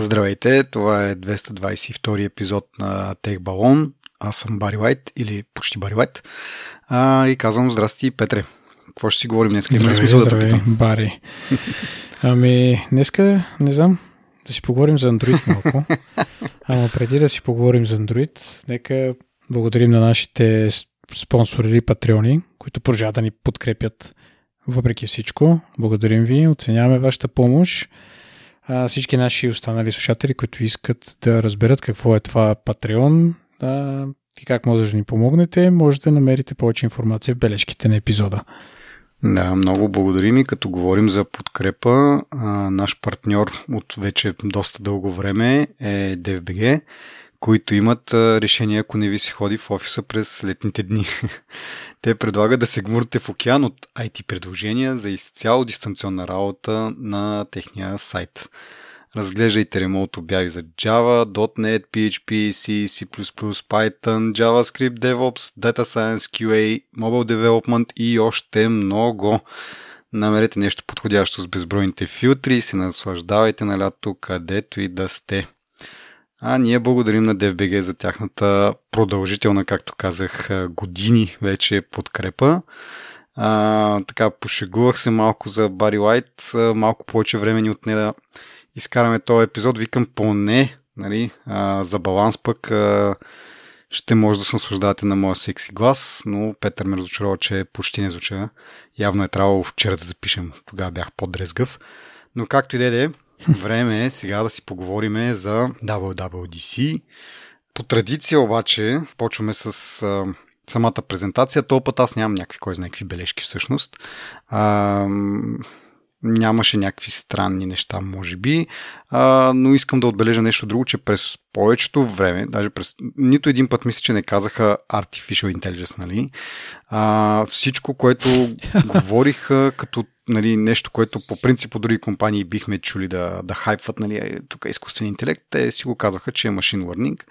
Здравейте, това е 222 епизод на Тех Балон. Аз съм Бари Лайт или почти Бари Лайт. А, и казвам здрасти, Петре. Какво ще си говорим днес? Има смисъл да питам? Бари. Ами, днеска, не знам, да си поговорим за Android малко. Ама преди да си поговорим за Android, нека благодарим на нашите спонсори или патреони, които продължават да ни подкрепят въпреки всичко. Благодарим ви, оценяваме вашата помощ всички наши останали слушатели, които искат да разберат какво е това Patreon а, и как може да ни помогнете, можете да намерите повече информация в бележките на епизода. Да, много благодарим и като говорим за подкрепа, а, наш партньор от вече доста дълго време е DFBG, които имат решение, ако не ви се ходи в офиса през летните дни. Те предлагат да се гмурте в океан от IT предложения за изцяло дистанционна работа на техния сайт. Разглеждайте ремонт обяви за Java, .NET, PHP, C, C++, Python, JavaScript, DevOps, Data Science, QA, Mobile Development и още много. Намерете нещо подходящо с безбройните филтри и се наслаждавайте на лято където и да сте. А ние благодарим на DFBG за тяхната продължителна, както казах, години вече подкрепа. А, така, пошегувах се малко за Бари Лайт, малко повече време ни отне да изкараме този епизод. Викам поне, нали, а, за баланс пък а, ще може да се наслаждавате на моя секси глас, но Петър ме разочарова, че почти не звуча. Явно е трябвало вчера да запишем, тогава бях по-дрезгъв. Но както и да е, Време е сега да си поговорим за WWDC. По традиция обаче почваме с а, самата презентация. Този път аз нямам някакви, кой знае, някакви бележки всъщност. А, нямаше някакви странни неща, може би, а, но искам да отбележа нещо друго, че през повечето време, даже през нито един път мисля, че не казаха Artificial Intelligence, нали? А, всичко, което говориха като нали, нещо, което по принцип от други компании бихме чули да, да хайпват, нали, тук е изкуствен интелект, те си го казваха, че е машин learning,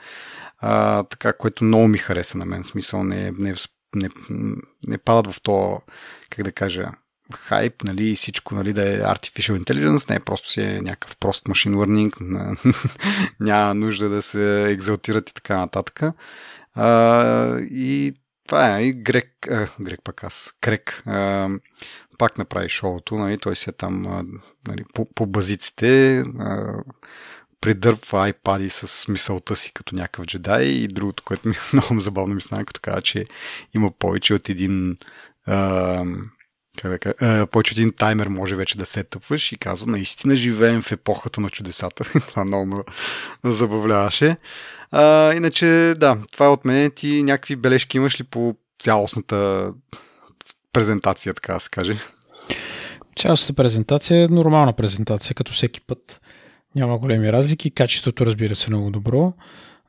а, така, което много ми хареса на мен, в смисъл не, не, не, не падат в то, как да кажа, хайп, нали, и всичко, нали, да е artificial intelligence, не е просто си е някакъв прост машин learning, няма нужда да се екзалтират и така нататък. А, и това е и Грек, а, Грек пък аз, Крек, а, пак направи шоуто, нали, той си е там нали, по, по базиците, придърпва iPad с мисълта си като някакъв джедай и другото, което ми много забавно ми стана, като каза, че има повече от един а, как да кажа, повече един таймер може вече да се тъпваш и казва, наистина живеем в епохата на чудесата. това много ме забавляваше. А, иначе, да, това е от мен. Ти някакви бележки имаш ли по цялостната презентация, така да се каже? Цялостната презентация е нормална презентация, като всеки път. Няма големи разлики. Качеството, разбира се, е много добро.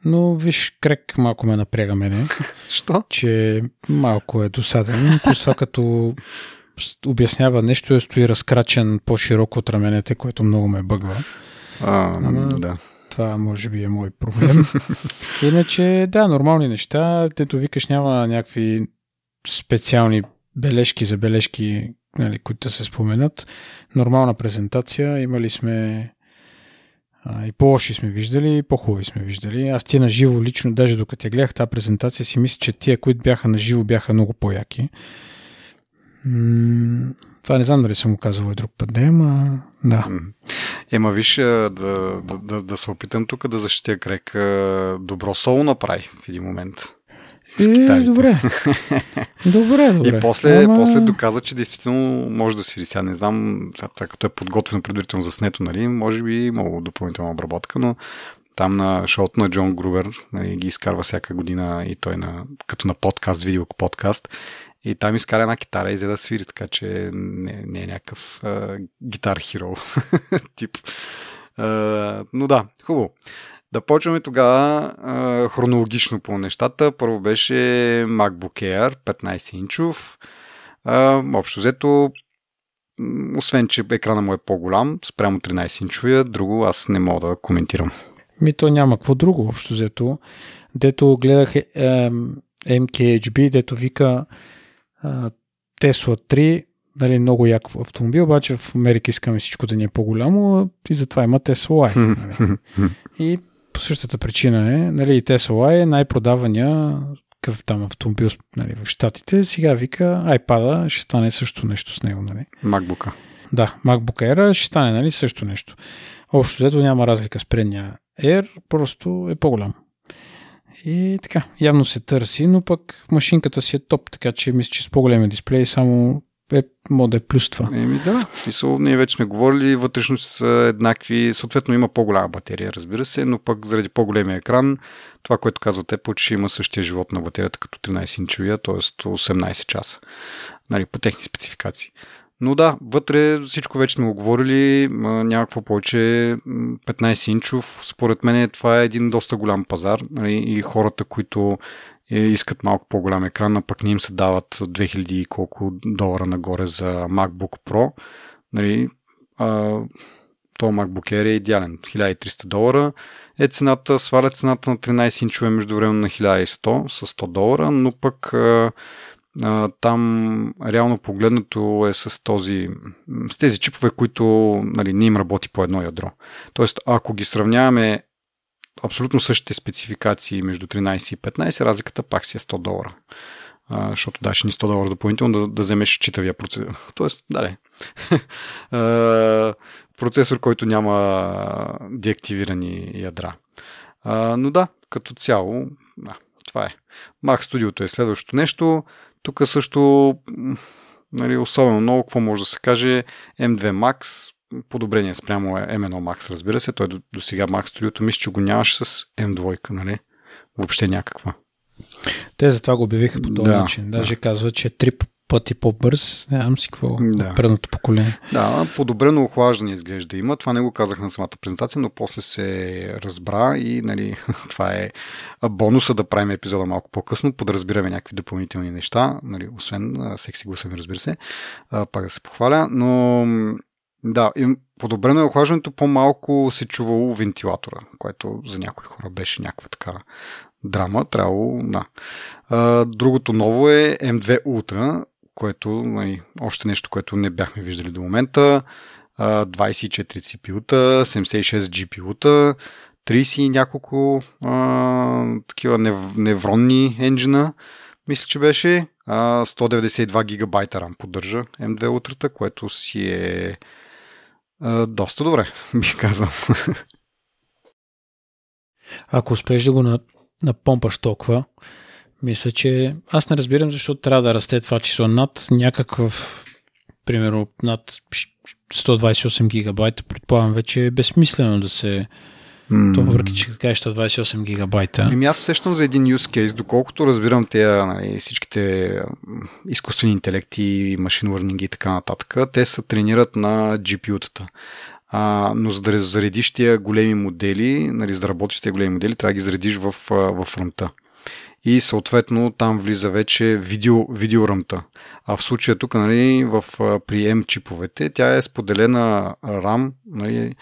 Но виж, крек малко ме напряга мене. Що? Че малко е досаден. Плюс това като обяснява нещо, е стои разкрачен по-широко от раменете, което много ме бъгва. А, Ама, да. Това може би е мой проблем. Иначе, да, нормални неща. Тето викаш няма някакви специални бележки за бележки, нали, които се споменат. Нормална презентация. Имали сме а, и по-лоши сме виждали, и по-хубави сме виждали. Аз тия на живо лично, даже докато я гледах тази презентация, си мисля, че тия, които бяха на живо, бяха много по-яки. М- това не знам дали съм го казал и друг път, да, ама да. Ема виж, да, да, да, да се опитам тук да защитя Крек. Добро соло направи в един момент. Е, добре. добре, добре. И после, Ама... после доказа, че действително може да свири. Сега не знам, сега, като е подготвено предварително за снето, нали, може би имало допълнителна обработка, но там на шоуто на Джон Грубер нали, ги изкарва всяка година и той на, като на подкаст, видео подкаст. И там изкара една китара и взе да свири, така че не, не е някакъв гитар хиро тип. А, но да, хубаво. Да почваме тогава а, хронологично по нещата. Първо беше MacBook Air 15 инчов. А, общо взето, освен че екрана му е по-голям, спрямо 13 инчовия, друго аз не мога да коментирам. Ми то няма какво друго, общо взето. Дето гледах е, MKHB, дето вика Tesla 3 нали, много як автомобил, обаче в Америка искаме всичко да ни е по-голямо и затова има Tesla Y. Нали. и по същата причина е, нали, и Tesla е най-продавания какъв там автомобил нали, в Штатите. Сега вика iPad ще стане също нещо с него. Нали. MacBook. Да, MacBook Air ще стане нали, също нещо. Общо взето няма разлика с предния Air, просто е по-голям. И така, явно се търси, но пък машинката си е топ, така че мисля, че с по-големия дисплей само е, може да е плюс това. Еми да, смисъл, ние вече сме говорили, вътрешности са еднакви, съответно има по-голяма батерия, разбира се, но пък заради по-големия екран, това, което казвате, по че има същия живот на батерията като 13-инчовия, т.е. 18 часа, нали, по техни спецификации. Но да, вътре всичко вече сме го говорили, някакво повече 15-инчов. Според мен това е един доста голям пазар нали, и хората, които искат малко по-голям екран, а пък не им се дават 2000 и колко долара нагоре за MacBook Pro. Нали, а, то MacBook Air е идеален. 1300 долара е цената, сваля цената на 13 инчове междувременно на 1100 с 100 долара, но пък а, а, там реално погледнато е с, този, с тези чипове, които нали, не им работи по едно ядро. Тоест, ако ги сравняваме абсолютно същите спецификации между 13 и 15, разликата пак си е 100 долара. А, защото даш ни 100 долара допълнително да, да вземеш читавия процесор. Тоест, да, процесор, който няма деактивирани ядра. А, но да, като цяло, да, това е. Mac Studio е следващото нещо. Тук също нали, особено много, какво може да се каже, M2 Max, подобрение спрямо M1 Max, разбира се. Той до, до сега Max Studio мисля, че го нямаше с M2, нали? Въобще някаква. Те затова го обявиха по този да, начин. Даже да. казва, че е три пъти по-бърз. Не знам си какво да. предното поколение. Да, подобрено охлаждане изглежда има. Това не го казах на самата презентация, но после се разбра и нали, това е бонуса да правим епизода малко по-късно, подразбираме някакви допълнителни неща, нали, освен секси гласа ми, разбира се, пак да се похваля, но да, и подобрено е охлаждането, по-малко се чувало вентилатора, което за някои хора беше някаква така драма, трябвало, да. Другото ново е M2 Ultra, което нали, още нещо, което не бяхме виждали до момента. А, 24 CPU-та, 76 GPU-та, 30 и няколко а, такива нев, невронни енджина, мисля, че беше. А, 192 гигабайта RAM поддържа M2 Ultra, което си е доста добре, бих казал. Ако успееш да го напомпаш толкова, мисля, че аз не разбирам защо трябва да расте това число над някакъв, примерно над 128 гигабайта. Предполагам, вече е безсмислено да се Mm. То въпреки, че кажеш 128 гигабайта. Еми аз сещам за един use case, доколкото разбирам тези нали, всичките изкуствени интелекти, машин learning и така нататък, те се тренират на GPU-тата. А, но за да заредиш тия големи модели, нали, за да работиш тия големи модели, трябва да ги заредиш в, в фронта и съответно там влиза вече видео, видеорамта. А в случая тук нали, в, при M чиповете тя е споделена RAM нали,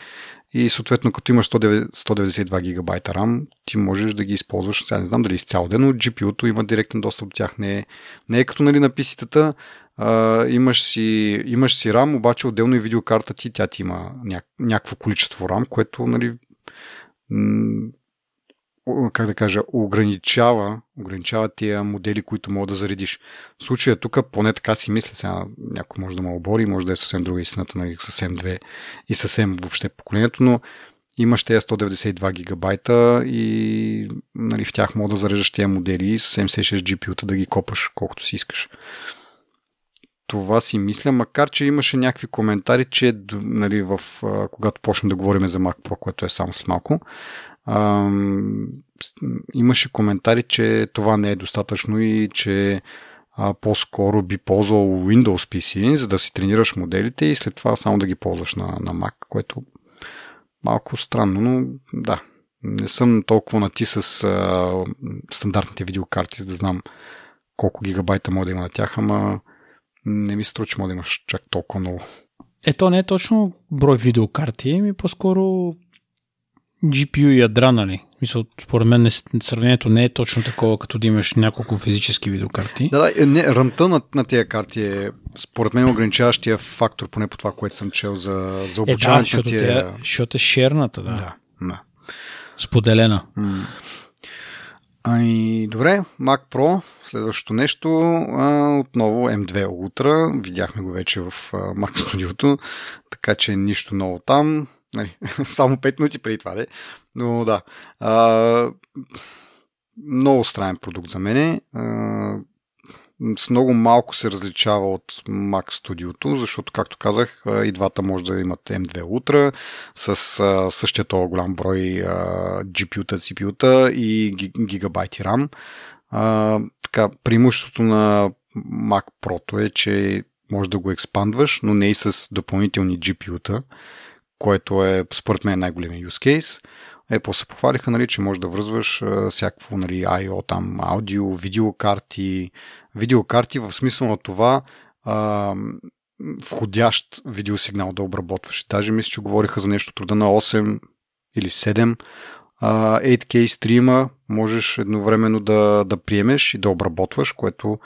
и съответно като имаш 192 гигабайта RAM, ти можеш да ги използваш, сега не знам дали изцяло ден, но GPU-то има директен достъп до тях. Не е, не е като нали, на pc имаш, си, имаш си RAM, обаче отделно и видеокарта ти, тя ти има ня, някакво количество RAM, което нали, как да кажа, ограничава, ограничава тия модели, които мога да заредиш. В случая тук, поне така си мисля, сега някой може да ме обори, може да е съвсем друга истината, нали, съвсем две и съвсем въобще поколението, но имаш тези 192 гигабайта и нали, в тях мога да зареждаш тези модели и с 76 GPU-та да ги копаш колкото си искаш. Това си мисля, макар че имаше някакви коментари, че нали, в, когато почнем да говорим за Mac Pro, което е само след малко, имаше коментари, че това не е достатъчно и че а, по-скоро би ползвал Windows PC, за да си тренираш моделите и след това само да ги ползваш на, на Mac, което малко странно, но да, не съм толкова нати с а, стандартните видеокарти, за да знам колко гигабайта може да има на тях, ама не ми се струва, че може да имаш чак толкова много. Ето не е точно брой видеокарти, ми по-скоро GPU ядра, нали? Мисъл, според мен не, сравнението не е точно такова, като да имаш няколко физически видеокарти. Да, да, не, ръмта на, на тия карти е според мен ограничаващия фактор, поне по това, което съм чел за, за обучаването е, да, на тия... Е, защото е шерната, да. Да, да. Споделена. М- Ами, добре, Mac Pro, следващото нещо, а, отново M2 Ultra, видяхме го вече в а, Mac Studio, така че нищо ново там, нали, само 5 минути преди това, де. но да. А, много странен продукт за мене. А, с много малко се различава от Mac Studio, защото, както казах, и двата може да имат M2 Ultra с а, същия този голям брой GPU-та, CPU-та и гигабайти RAM. А, така, преимуществото на Mac Pro е, че може да го експандваш, но не и с допълнителни GPU-та, което е според мен най-големия use case. Apple се похвалиха, нали, че може да връзваш а, всякакво нали, I.O. там, аудио, видеокарти, видеокарти в смисъл на това а, входящ видеосигнал да обработваш. Даже мисля, че говориха за нещо труда на 8 или 7 а, 8K стрима можеш едновременно да, да приемеш и да обработваш, което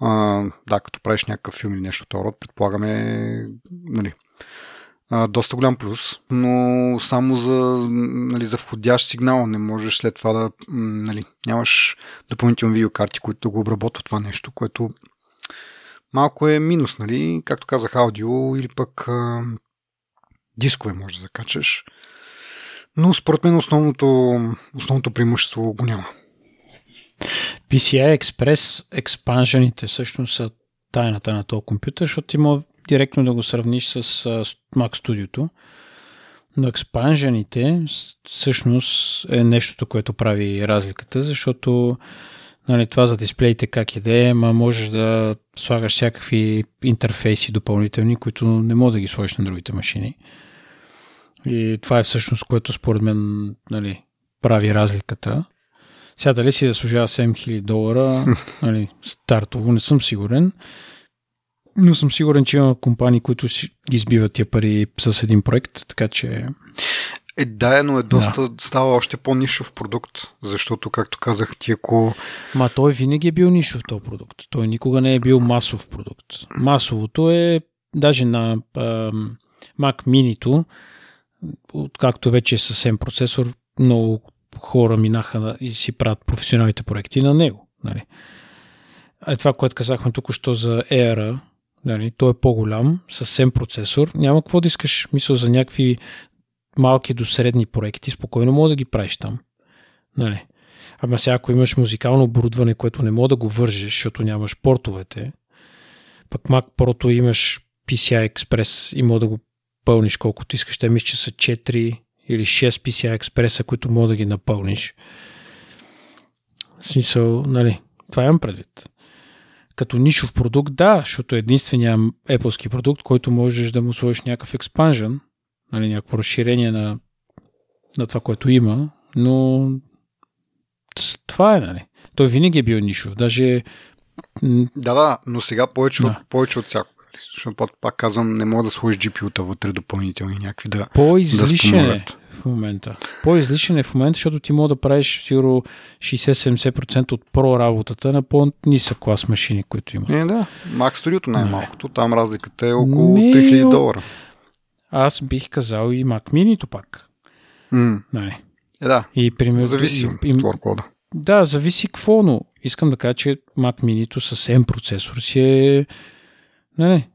а, да, като правиш някакъв филм или нещо от род, предполагаме нали, доста голям плюс, но само за, нали, за входящ сигнал не можеш след това да нали, нямаш допълнителни видеокарти, които го обработват това нещо, което малко е минус, нали? Както казах, аудио или пък а, дискове може да закачаш. Но според мен основното, основното преимущество го няма. PCI Express експанжените всъщност са тайната на този компютър, защото има директно да го сравниш с Mac Studio. Но експанжените всъщност е нещото, което прави разликата, защото нали, това за дисплеите как иде, ма можеш да слагаш всякакви интерфейси допълнителни, които не мога да ги сложиш на другите машини. И това е всъщност, което според мен нали, прави разликата. Сега дали си да служава 7000 долара, нали, стартово, не съм сигурен. Но съм сигурен, че има компании, които си ги сбиват тия пари с един проект, така че... Е, да, но е доста, да. става още по-нишов продукт, защото, както казах, ти ако... Ма той винаги е бил нишов този продукт. Той никога не е бил масов продукт. Масовото е, даже на а, Mac Mini-то, както вече е съвсем процесор, много хора минаха и си правят професионалните проекти на него. Нали? Е това, което казахме тук, що за Air, Нали, той е по-голям, съвсем процесор. Няма какво да искаш мисъл за някакви малки до средни проекти. Спокойно мога да ги правиш там. Нали. Ама сега, ако имаш музикално оборудване, което не мога да го вържеш, защото нямаш портовете, пък Mac Pro имаш PCI Express и мога да го пълниш колкото искаш. Те мисля, че са 4 или 6 PCI Express, които мога да ги напълниш. В смисъл, нали, това имам предвид като нишов продукт, да, защото е единствения Apple продукт, който можеш да му сложиш някакъв експанжен, нали, някакво разширение на, на това, което има, но това е, нали. Той винаги е бил нишов, даже... Да, да, но сега повече, да. от, повече от всяко. Защото пак, казвам, не мога да сложиш GPU-та вътре допълнителни някакви да По-излишен да е в момента. По-излишен е в момента, защото ти мога да правиш сигурно 60-70% от про работата на по-нисък клас машини, които има. Е, да. Mac Studio най-малкото. Там разликата е около Ми, 3000 долара. Аз бих казал и Mac Mini пак. Mm. Нали. Е, да. И, примерно, зависи от кода. Да, зависи какво, но искам да кажа, че Mac Mini с M процесор си е не, не.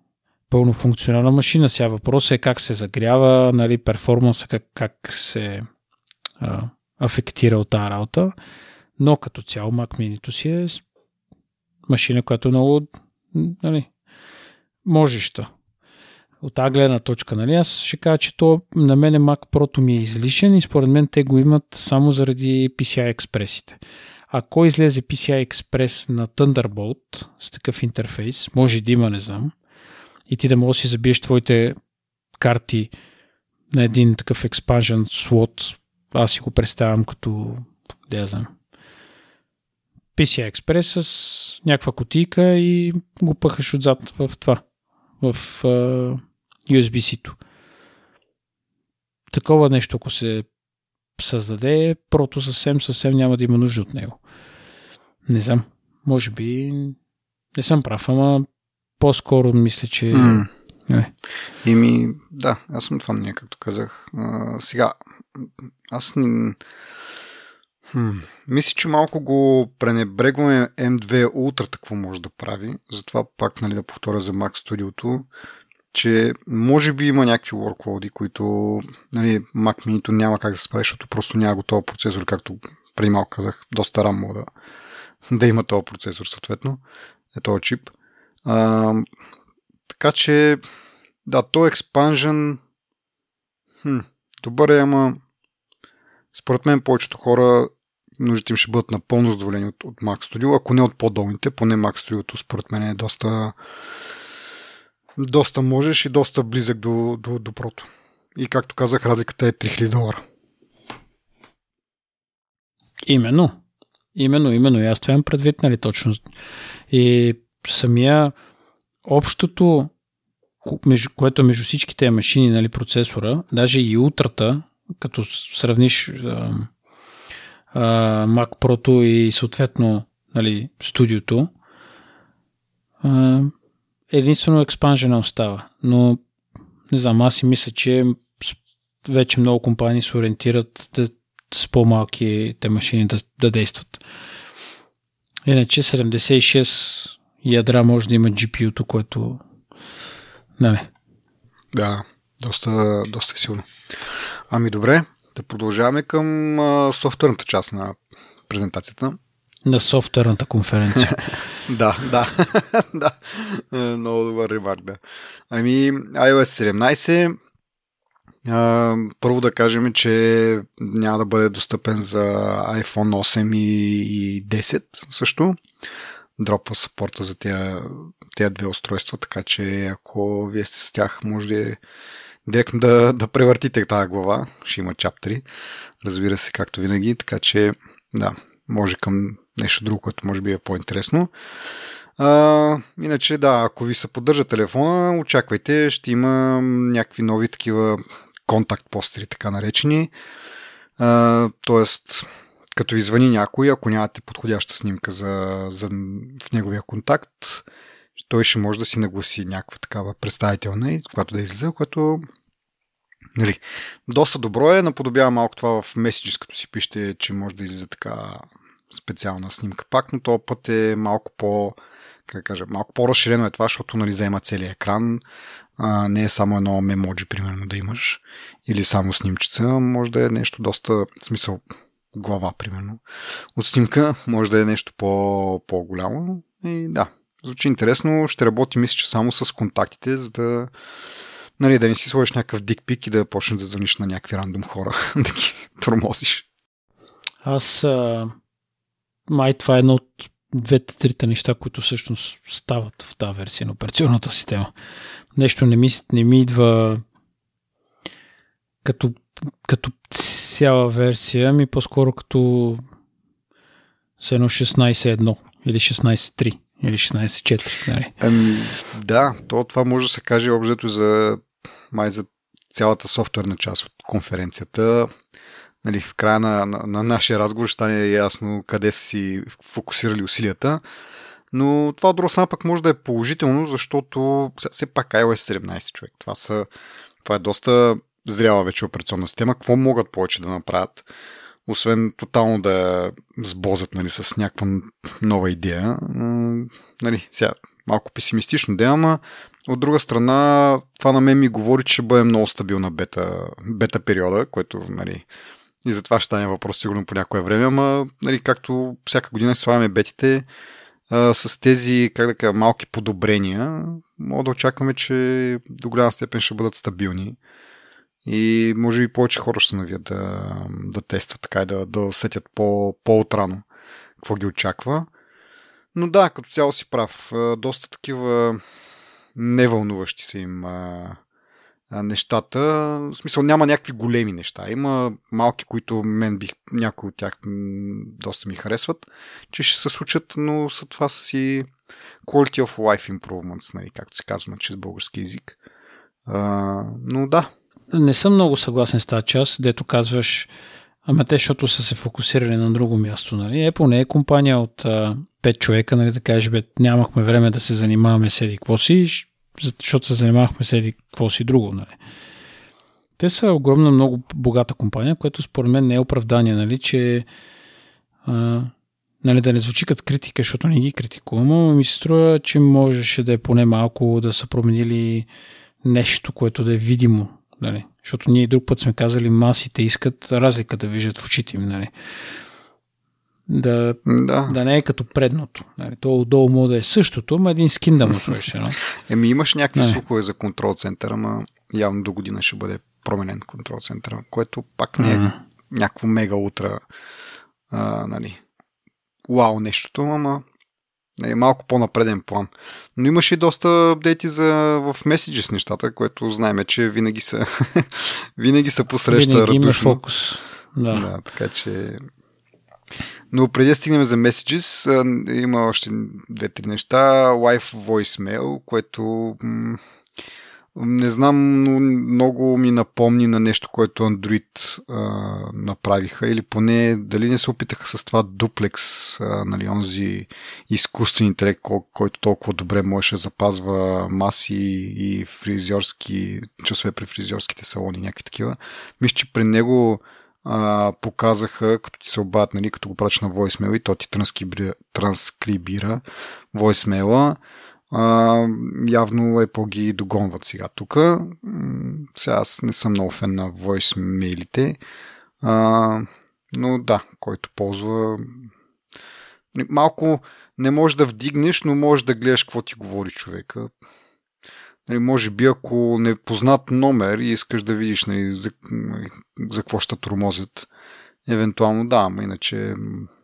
Пълно функционална машина. Сега въпросът е как се загрява, нали, перформанса, как, как се а, афектира от тази работа. Но като цяло Mac Mini си е машина, която е много нали, можеща. От тази гледна точка, нали, аз ще кажа, че то на мен Mac Pro ми е излишен и според мен те го имат само заради PCI експресите. Ако излезе PCI Express на Thunderbolt с такъв интерфейс, може да има, не знам, и ти да можеш да си забиеш твоите карти на един такъв expansion слот, аз си го представям като, да я знам, PCI Express с някаква котийка и го пъхаш отзад в това, в uh, USB-C-то. Такова нещо, ако се създаде, прото съвсем, съвсем няма да има нужда от него. Не знам. Може би не съм прав, ама по-скоро мисля, че... Mm. Не. Ими, да, аз съм това мнение, както казах. А, сега, аз не... Хм, мисля, че малко го пренебрегваме M2 Ultra какво може да прави. Затова пак нали, да повторя за Mac Studio, че може би има някакви workload, които нали, Mac Mini няма как да справи, защото просто няма готов процесор, както преди малко казах, доста мога да, да има този процесор съответно, е този чип. А, така че, да, то експанжен хм, добър е, ама според мен повечето хора нуждите им ще бъдат напълно задоволени от, от Mac Studio, ако не от по-долните, поне Mac Studio според мен е доста доста можеш и доста близък до, до, до прото. И както казах, разликата е 3000 долара. Именно. Именно, именно. И аз това имам предвид, нали, точно. И самия общото, което е между всичките машини, нали, процесора, даже и утрата, като сравниш а, а, Mac Pro и съответно нали, студиото, а, единствено експанжена остава. Но не знам, аз си мисля, че вече много компании се ориентират да, с по-малки те машини да, да действат. Иначе 76 ядра може да има GPU-то, което... Нали. Да, доста, доста силно. Ами добре, да продължаваме към а, софтуерната част на презентацията. На софтуерната конференция. да, да, да. Е, много добър ремарк, да. Ами, iOS 17 а, първо да кажем, че няма да бъде достъпен за iPhone 8 и 10 също. Дропва сапорта за тези, две устройства, така че ако вие сте с тях, може директно да, да превъртите тази глава. Ще има чаптери, разбира се, както винаги, така че да, може към нещо друго, което може би е по-интересно. А, иначе, да, ако ви се поддържа телефона, очаквайте, ще има някакви нови такива контакт постери, така наречени. А, тоест, като ви звъни някой, ако нямате подходяща снимка за, за, в неговия контакт, той ще може да си нагласи някаква такава представителна, която да излиза, което нали, доста добро е. Наподобява малко това в Messages, като си пишете, че може да излиза така специална снимка пак, но този път е малко по как кажа, малко по-разширено е това, защото нали, заема целият екран. А, не е само едно мемоджи, примерно, да имаш. Или само снимчица. Може да е нещо доста, в смисъл, глава, примерно. От снимка може да е нещо по, по-голямо. И да, звучи интересно. Ще работи, мисля, че само с контактите, за да нали, да не си сложиш някакъв дикпик и да почнеш да звъниш на някакви рандом хора, да ги тормозиш. Аз а, май това е едно от двете-трите неща, които всъщност стават в тази версия на операционната система. Нещо не ми, не ми идва като, като цяла версия, ми по-скоро като с едно 16.1 или 16.3 или 16.4. Нали? Ами, да, то това може да се каже обзето за май за цялата софтуерна част от конференцията нали, в края на, на, на нашия разговор ще стане ясно къде са си фокусирали усилията. Но това от друга пък може да е положително, защото все пак iOS 17 човек. Това, са, това е доста зряла вече операционна система. Какво могат повече да направят? Освен тотално да сбозят нали, с някаква нова идея. Нали, сега, малко песимистично да ама от друга страна, това на мен ми говори, че ще бъде много стабилна бета, бета периода, което нали, и затова ще стане въпрос сигурно по някое време, ама нали, както всяка година слагаме бетите, с тези, как да кажа, малки подобрения, мога да очакваме, че до голяма степен ще бъдат стабилни. И може би повече хора ще навият да, да тестват така и да, да усетят по, по-отрано какво ги очаква. Но да, като цяло си прав. Доста такива невълнуващи се им нещата. В смисъл няма някакви големи неща. Има малки, които мен бих, някои от тях доста ми харесват, че ще се случат, но са това си quality of life improvements, нали, както се казва на чрез български язик. А, но да. Не съм много съгласен с тази част, дето казваш Ама те, защото са се фокусирали на друго място, нали? Apple не е компания от а, 5 човека, нали, да кажеш, бе, нямахме време да се занимаваме с еди какво си, защото се занимавахме с еди какво си друго, нали? Те са огромна, много богата компания, което според мен не е оправдание, нали, че а, нали, да не звучи като критика, защото не ги критикувам, но ми се струва, че можеше да е поне малко да са променили нещо, което да е видимо. Нали? Защото ние друг път сме казали, масите искат разлика да виждат в очите им. Нали? Да, да. да не е като предното. Нали? То отдолу може да е същото, но един скин да му сложиш. No? Еми имаш някакви нали? слухове за контрол центъра, ама явно до година ще бъде променен контрол центъра, което пак не е mm. някакво мега утра а, нали, вау нещото, ама е малко по-напреден план. Но имаше и доста апдейти за, в Messages нещата, което знаем, че винаги са винаги са посреща винаги има фокус. Да. да, така че но преди да стигнем за Messages, има още две-три неща. Live Voicemail, което не знам, но много ми напомни на нещо, което Android а, направиха или поне дали не се опитаха с това дуплекс, а, нали, онзи изкуствен интелект, който толкова добре можеше да запазва маси и фризьорски часове при фризьорските салони, някакви такива. Мисля, че при него а, показаха, като ти се обадят, нали, като го прача на voicemail и то ти транскрибира, транскрибира voicemail явно Apple ги догонват сега тук. Сега аз не съм много фен на voicemailите. А, но да, който ползва малко не можеш да вдигнеш, но можеш да гледаш какво ти говори човека. Нали, може би ако не познат номер и искаш да видиш нали, за, за какво ще тормозят, евентуално да, ама иначе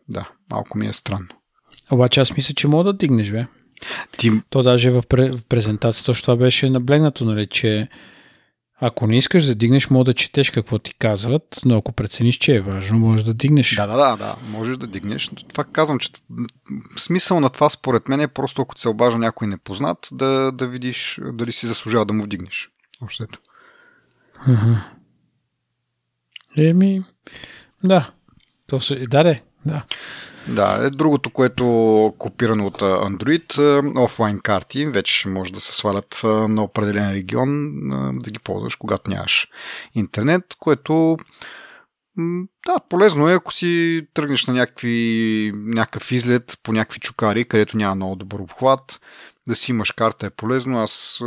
да, малко ми е странно. Обаче аз мисля, че мога да дигнеш, бе. Ти... То даже в презентацията това беше наблегнато, нали, че ако не искаш да дигнеш, може да четеш какво ти казват, но ако прецениш, че е важно, можеш да дигнеш. Да, да, да, да. можеш да дигнеш. Това казвам, че смисъл на това според мен е просто ако се обажа някой непознат, да, да видиш дали си заслужава да му вдигнеш. Общото. Еми, да. То се... Да, да, да. Да, е другото, което е копирано от Android, офлайн карти, вече може да се свалят на определен регион, да ги ползваш, когато нямаш интернет, което да, полезно е, ако си тръгнеш на някакви, някакъв излет по някакви чукари, където няма много добър обхват, да си имаш карта е полезно. Аз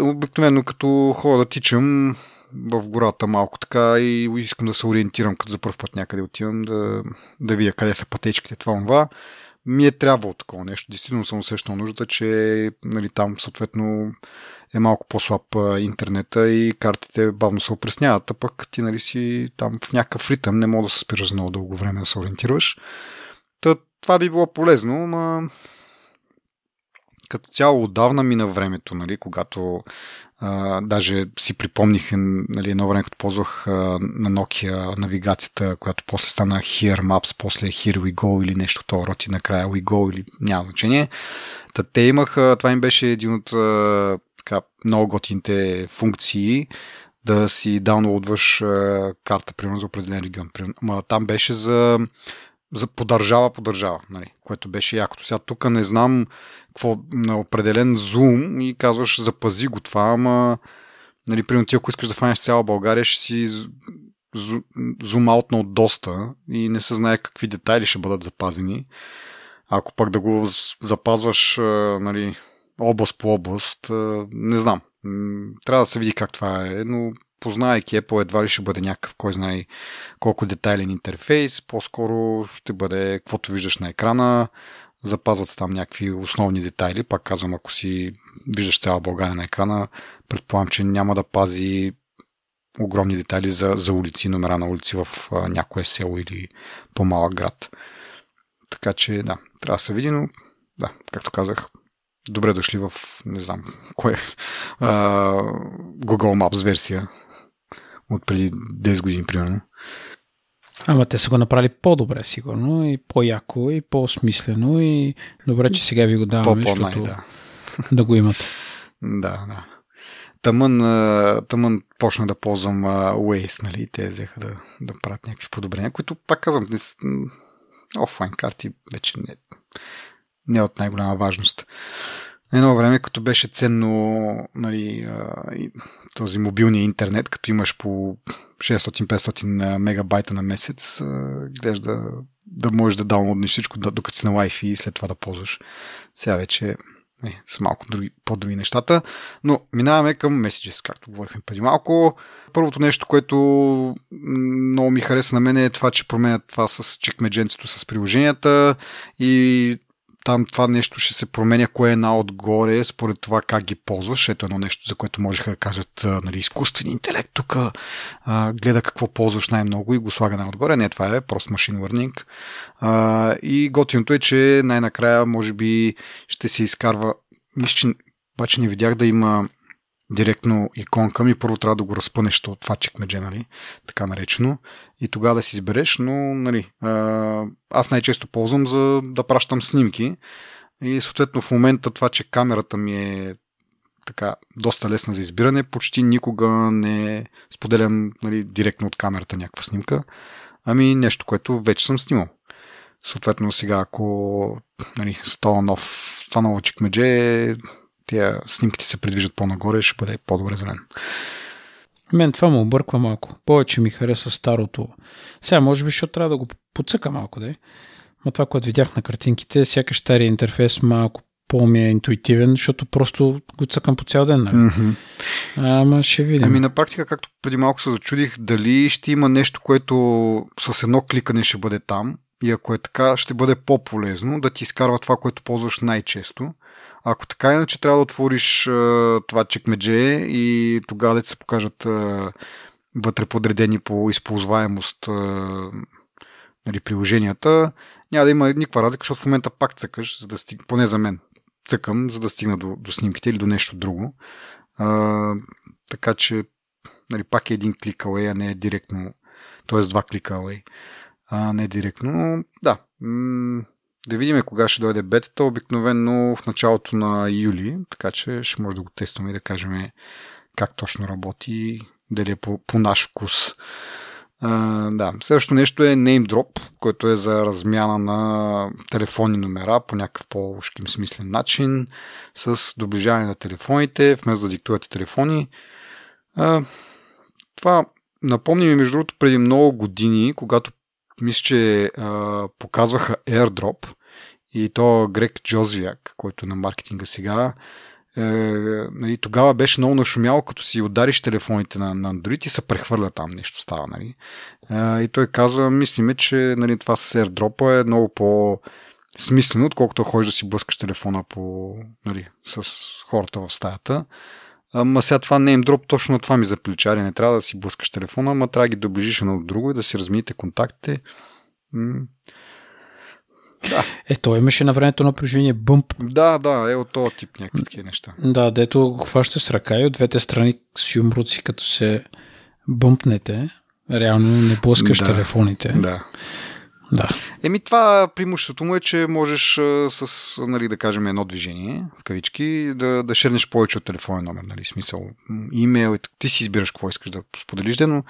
обикновено като ходя да тичам, в гората малко така и искам да се ориентирам, като за първ път някъде отивам, да, да видя къде са пътечките, това, това. Ми е трябвало такова нещо. Действително съм усещал нуждата, че нали, там съответно е малко по-слаб интернета и картите бавно се опресняват, а пък ти нали си там в някакъв ритъм, не мога да се спираш за много дълго време да се ориентираш. Та, това би било полезно, но като цяло отдавна мина времето, нали, когато даже си припомних нали, едно време, като ползвах а, на Nokia навигацията, която после стана Here Maps, после Here We Go или нещо това роти накрая We Go или няма значение. Та те имаха, това им беше един от а, така, много готините функции, да си даунлоудваш карта, примерно за определен регион. Ма там беше за, за подържава по държава, нали, което беше якото. Сега тук не знам какво, на определен зум и казваш запази го това, ама нали, примерно ти ако искаш да фанеш цяла България, ще си зум аутна от доста и не се знае какви детайли ще бъдат запазени. Ако пък да го запазваш нали, област по област, не знам. Трябва да се види как това е, но познайки Apple едва ли ще бъде някакъв, кой знае колко детайлен интерфейс, по-скоро ще бъде каквото виждаш на екрана, запазват се там някакви основни детайли. Пак казвам, ако си виждаш цяла България на екрана, предполагам, че няма да пази огромни детайли за, за улици, номера на улици в а, някое село или по-малък град. Така че, да, трябва да се види, но да, както казах, добре дошли в, не знам, кое, а, Google Maps версия от преди 10 години, примерно. Ама те са го направили по-добре, сигурно, и по-яко, и по-смислено, и добре, че сега ви го даваме, защото да. да го имат. Да, да. Тъмън, тъмън почнах да ползвам Waze, нали, те взеха да, да правят някакви подобрения, които, пак казвам, не, офлайн карти вече не, не е от най-голяма важност. Едно време, като беше ценно нали, този мобилния интернет, като имаш по 600-500 мегабайта на месец, гледаш да, да можеш да даунлоднеш всичко, докато си на Wi-Fi и след това да ползваш. Сега вече е, са малко други, по-други нещата. Но минаваме към Messages, както говорихме преди малко. Първото нещо, което много ми хареса на мен е това, че променят това с чекмедженцето с приложенията и там това нещо ще се променя кое е една отгоре, според това как ги ползваш. Ето едно нещо, за което можеха да кажат нали, изкуствен интелект тук гледа какво ползваш най-много и го слага най-отгоре. Не, това е просто машин learning. А, и готиното е, че най-накрая може би ще се изкарва мисля, че обаче не видях да има директно иконка ми, първо трябва да го разпънеш от това чекмедже, нали, така наречено, и тогава да си избереш, но, нали, аз най-често ползвам за да пращам снимки. И съответно в момента това, че камерата ми е така доста лесна за избиране, почти никога не споделям нали, директно от камерата някаква снимка, ами нещо, което вече съм снимал. Съответно сега, ако нали, с това нов, това ново чекмедже тия снимките се придвижат по-нагоре, ще бъде по-добре за мен. Това му обърква малко. Повече ми хареса старото. Сега, може би, защото трябва да го подсъка малко, да Но това, което видях на картинките, сякаш стария интерфейс малко по-ми е интуитивен, защото просто го цъкам по цял ден. Нали? Mm-hmm. Ама ще видим. Ами на практика, както преди малко се зачудих, дали ще има нещо, което с едно кликане ще бъде там и ако е така, ще бъде по-полезно да ти изкарва това, което ползваш най-често ако така иначе трябва да отвориш а, това чекмедже и тогава да се покажат а, вътре подредени по използваемост а, нали, приложенията, няма да има никаква разлика, защото в момента пак цъкаш, за да стиг... поне за мен, цъкам, за да стигна до, до снимките или до нещо друго. А, така че нали, пак е един клик away, а не е директно, т.е. два клика away, а не е директно. Да, м- да видим кога ще дойде бетата, обикновено в началото на юли, така че ще може да го тестваме и да кажем как точно работи, дали е по, по наш вкус. Uh, да, следващото нещо е name drop, което е за размяна на телефонни номера по някакъв по-ушким смислен начин, с доближаване на телефоните, вместо да диктувате телефони. Uh, това напомни ми, между другото, преди много години, когато мисля, че а, показваха AirDrop и то Грег Джозвяк, който е на маркетинга сега, е, нали, тогава беше много нашумяло, като си удариш телефоните на, на Android и се прехвърля там нещо става. Нали. Е, и той казва, мислиме, че нали, това с AirDrop е много по смислено, отколкото ходиш да си блъскаш телефона по, нали, с хората в стаята. Ама сега това не е дроп, точно това ми заплечари. Не трябва да си блъскаш телефона, ама трябва да ги доближиш едно от друго и да си размиете контактите. М- да. Е, то имаше на времето на приложение Bump. Да, да, е от този тип някакви такива неща. Да, дето го хващаш с ръка и от двете страни с юмруци, като се бъмпнете, реално не блъскаш да, телефоните. Да. Да. Еми това преимуществото му е, че можеш с, нали, да кажем, едно движение, в кавички, да, да шернеш повече от телефонен номер, нали, смисъл, имейл, ти си избираш какво искаш да споделиш, но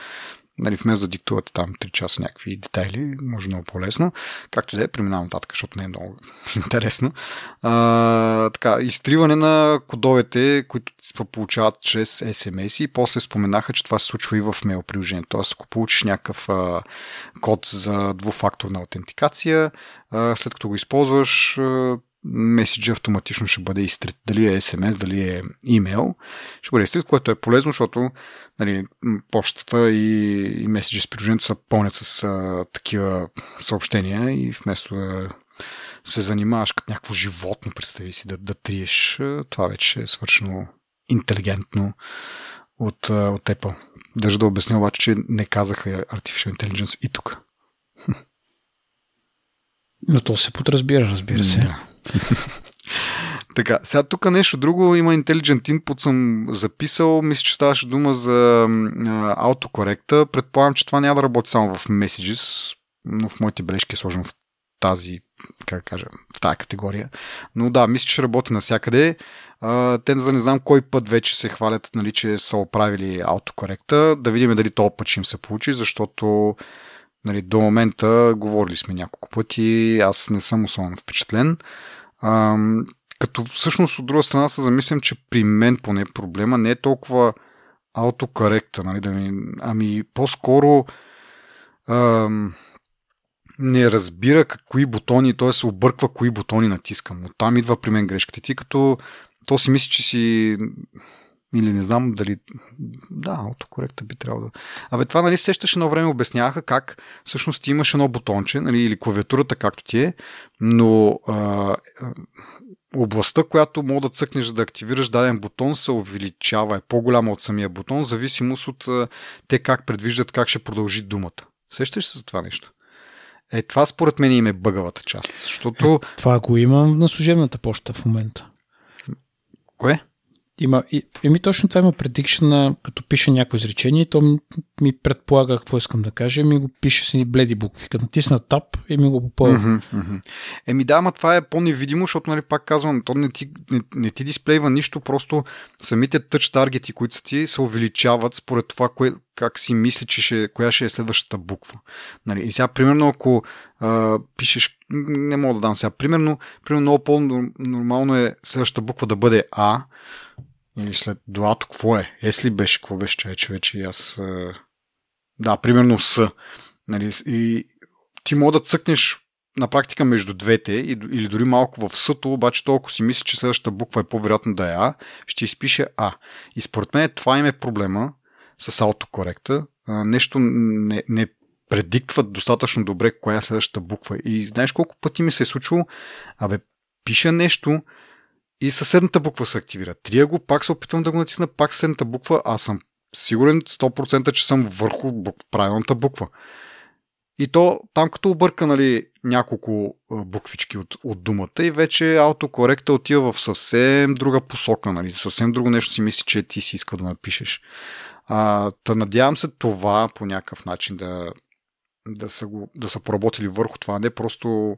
нали, вместо да диктувате там 3 часа някакви детайли, може много по-лесно. Както да е, преминавам нататък, защото не е много интересно. А, така, изтриване на кодовете, които се получават чрез SMS и после споменаха, че това се случва и в мейл приложението. Тоест, ако получиш някакъв а, код за двуфакторна аутентикация, а, след като го използваш, а, меседжа автоматично ще бъде изтрит. Дали е SMS, дали е имейл, ще бъде изтрит, което е полезно, защото нали, почтата и, и меседжи с приложението са пълнят с а, такива съобщения и вместо да се занимаваш като някакво животно, представи си, да, да триеш, това вече е свършено интелигентно от, от Apple. Държа да обясня обаче, че не казаха Artificial Intelligence и тук. Но то се подразбира, разбира се. Да. така, сега тук нещо друго. Има Intelligent Input съм записал. Мисля, че ставаше дума за аутокоректа. Предполагам, че това няма да работи само в Messages, но в моите бележки е сложено в тази как кажа, в тази категория. Но да, мисля, че работи навсякъде. те за не знам кой път вече се хвалят, нали, че са оправили аутокоректа. Да видим дали този път ще им се получи, защото нали, до момента говорили сме няколко пъти. Аз не съм особено впечатлен. А, като всъщност от друга страна се замислям, че при мен поне проблема не е толкова аутокоректа, нали, да ми, ами по-скоро ам, не разбира кои бутони, т.е. се обърква кои бутони натискам. Оттам идва при мен грешката. Ти като то си мисли, че си или не знам дали... Да, аутокоректа би трябвало да... Абе, това, нали, сещаш едно време обясняваха как всъщност ти имаш едно бутонче, нали, или клавиатурата, както ти е, но а, областта, която мога да цъкнеш да активираш даден бутон, се увеличава, е по-голяма от самия бутон, зависимост от а, те как предвиждат как ще продължи думата. Сещаш се за това нещо? Е, това според мен им е бъгавата част, защото... Е, това го имам на служебната почта в момента. Кое? Има, и, еми точно това има предикшн, като пише някакво изречение, то ми, ми предполага какво искам да кажа, ми го пише с бледи букви. Като натисна тап и ми го попълва. Mm-hmm, mm-hmm. Еми да, ама това е по-невидимо, защото нали, пак казвам, то не ти, не, не ти дисплейва нищо, просто самите тъч таргети, които са ти, се увеличават според това, кое, как си мисли, че ще, коя ще е следващата буква. Нали, и сега, примерно, ако а, пишеш, не мога да дам сега, примерно, примерно много по-нормално е следващата буква да бъде А, или след дуато, какво е? Ес ли беше? Какво беше човече вече? И аз... Да, примерно С. Нали? И ти мога да цъкнеш на практика между двете или дори малко в съто, обаче толкова си мисли, че следващата буква е по-вероятно да е А, ще изпише А. И според мен това им е проблема с аутокоректа. Нещо не, не предиктват достатъчно добре коя е следващата буква. И знаеш колко пъти ми се е случило, абе, пиша нещо, и съседната буква се активира. Трия го, пак се опитвам да го натисна, пак съседната буква, аз съм сигурен 100% че съм върху правилната буква. И то там като обърка нали, няколко буквички от, от думата и вече аутокоректа отива в съвсем друга посока, нали, съвсем друго нещо си мисли, че ти си искал да напишеш. А, та надявам се това по някакъв начин да, да, са, го, да са поработили върху това, не просто